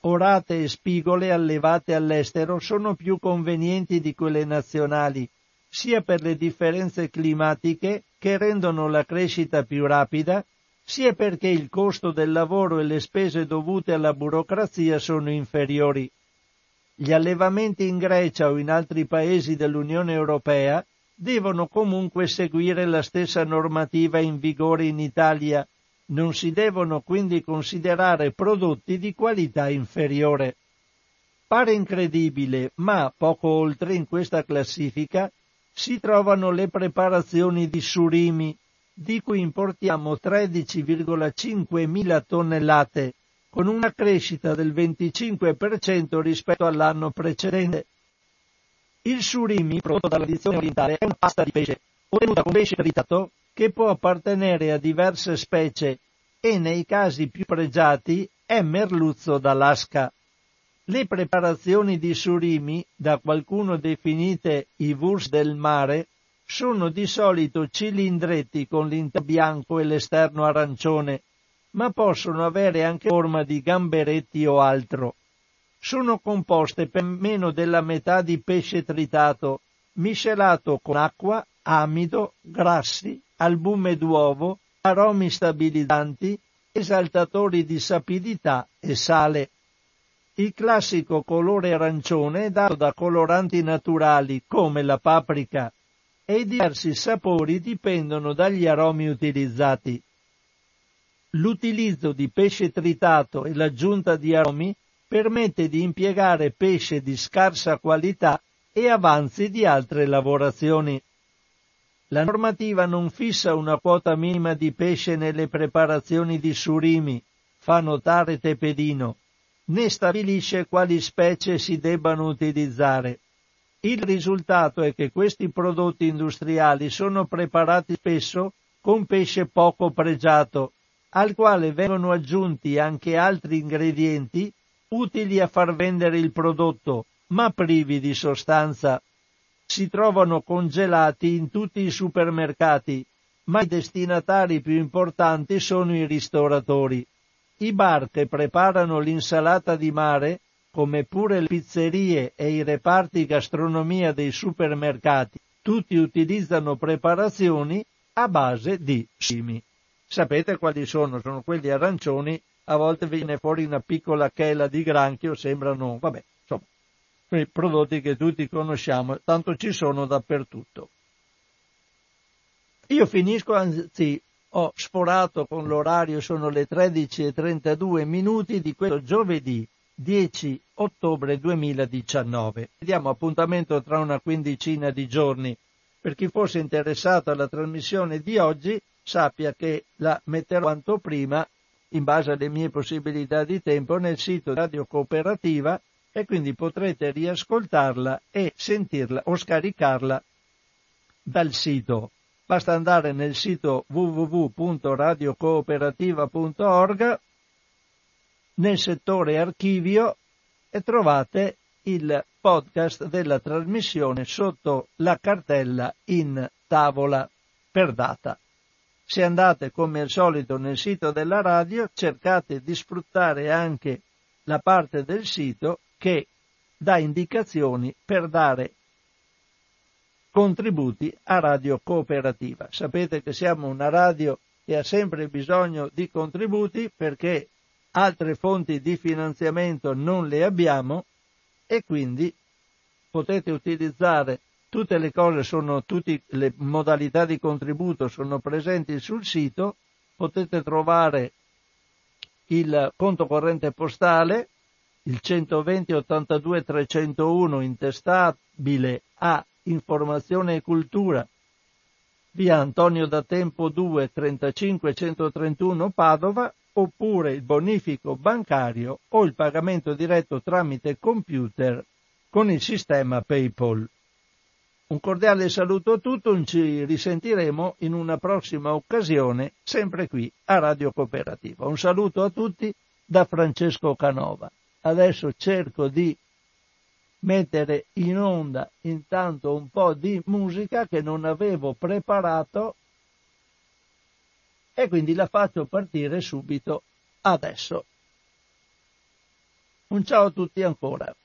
Orate e spigole allevate all'estero sono più convenienti di quelle nazionali, sia per le differenze climatiche che rendono la crescita più rapida, sia perché il costo del lavoro e le spese dovute alla burocrazia sono inferiori. Gli allevamenti in Grecia o in altri paesi dell'Unione Europea devono comunque seguire la stessa normativa in vigore in Italia non si devono quindi considerare prodotti di qualità inferiore. Pare incredibile, ma poco oltre in questa classifica si trovano le preparazioni di surimi, di cui importiamo 13,5 mila tonnellate, con una crescita del 25% rispetto all'anno precedente. Il surimi, prodotto dalla dizione orientale, è una pasta di pesce, ottenuta con pesce tritato che può appartenere a diverse specie e nei casi più pregiati è merluzzo d'Alaska. Le preparazioni di surimi, da qualcuno definite i wurst del mare, sono di solito cilindretti con l'interno bianco e l'esterno arancione, ma possono avere anche forma di gamberetti o altro. Sono composte per meno della metà di pesce tritato, miscelato con acqua, amido, grassi, albume d'uovo, aromi stabilizzanti, esaltatori di sapidità e sale. Il classico colore arancione è dato da coloranti naturali come la paprika e i diversi sapori dipendono dagli aromi utilizzati. L'utilizzo di pesce tritato e l'aggiunta di aromi permette di impiegare pesce di scarsa qualità e avanzi di altre lavorazioni. La normativa non fissa una quota minima di pesce nelle preparazioni di surimi, fa notare Tepedino, né stabilisce quali specie si debbano utilizzare. Il risultato è che questi prodotti industriali sono preparati spesso con pesce poco pregiato, al quale vengono aggiunti anche altri ingredienti utili a far vendere il prodotto, ma privi di sostanza si trovano congelati in tutti i supermercati, ma i destinatari più importanti sono i ristoratori. I bar che preparano l'insalata di mare, come pure le pizzerie e i reparti gastronomia dei supermercati, tutti utilizzano preparazioni a base di simi. Sapete quali sono? Sono quelli arancioni, a volte viene fuori una piccola chela di granchio, sembrano, vabbè, quei prodotti che tutti conosciamo, tanto ci sono dappertutto. Io finisco, anzi, ho sforato con l'orario, sono le 13.32 minuti di questo giovedì 10 ottobre 2019. Diamo appuntamento tra una quindicina di giorni. Per chi fosse interessato alla trasmissione di oggi, sappia che la metterò quanto prima, in base alle mie possibilità di tempo, nel sito Radio Cooperativa e quindi potrete riascoltarla e sentirla o scaricarla dal sito. Basta andare nel sito www.radiocooperativa.org nel settore archivio e trovate il podcast della trasmissione sotto la cartella in tavola per data. Se andate come al solito nel sito della radio, cercate di sfruttare anche la parte del sito che dà indicazioni per dare contributi a Radio Cooperativa. Sapete che siamo una radio che ha sempre bisogno di contributi perché altre fonti di finanziamento non le abbiamo e quindi potete utilizzare tutte le cose sono, tutte le modalità di contributo sono presenti sul sito, potete trovare il conto corrente postale, il 120 82 301 intestabile a informazione e cultura, via Antonio da Tempo 2 35 131 Padova oppure il bonifico bancario o il pagamento diretto tramite computer con il sistema PayPal. Un cordiale saluto a tutti, ci risentiremo in una prossima occasione, sempre qui a Radio Cooperativa. Un saluto a tutti da Francesco Canova. Adesso cerco di mettere in onda intanto un po' di musica che non avevo preparato e quindi la faccio partire subito adesso. Un ciao a tutti ancora.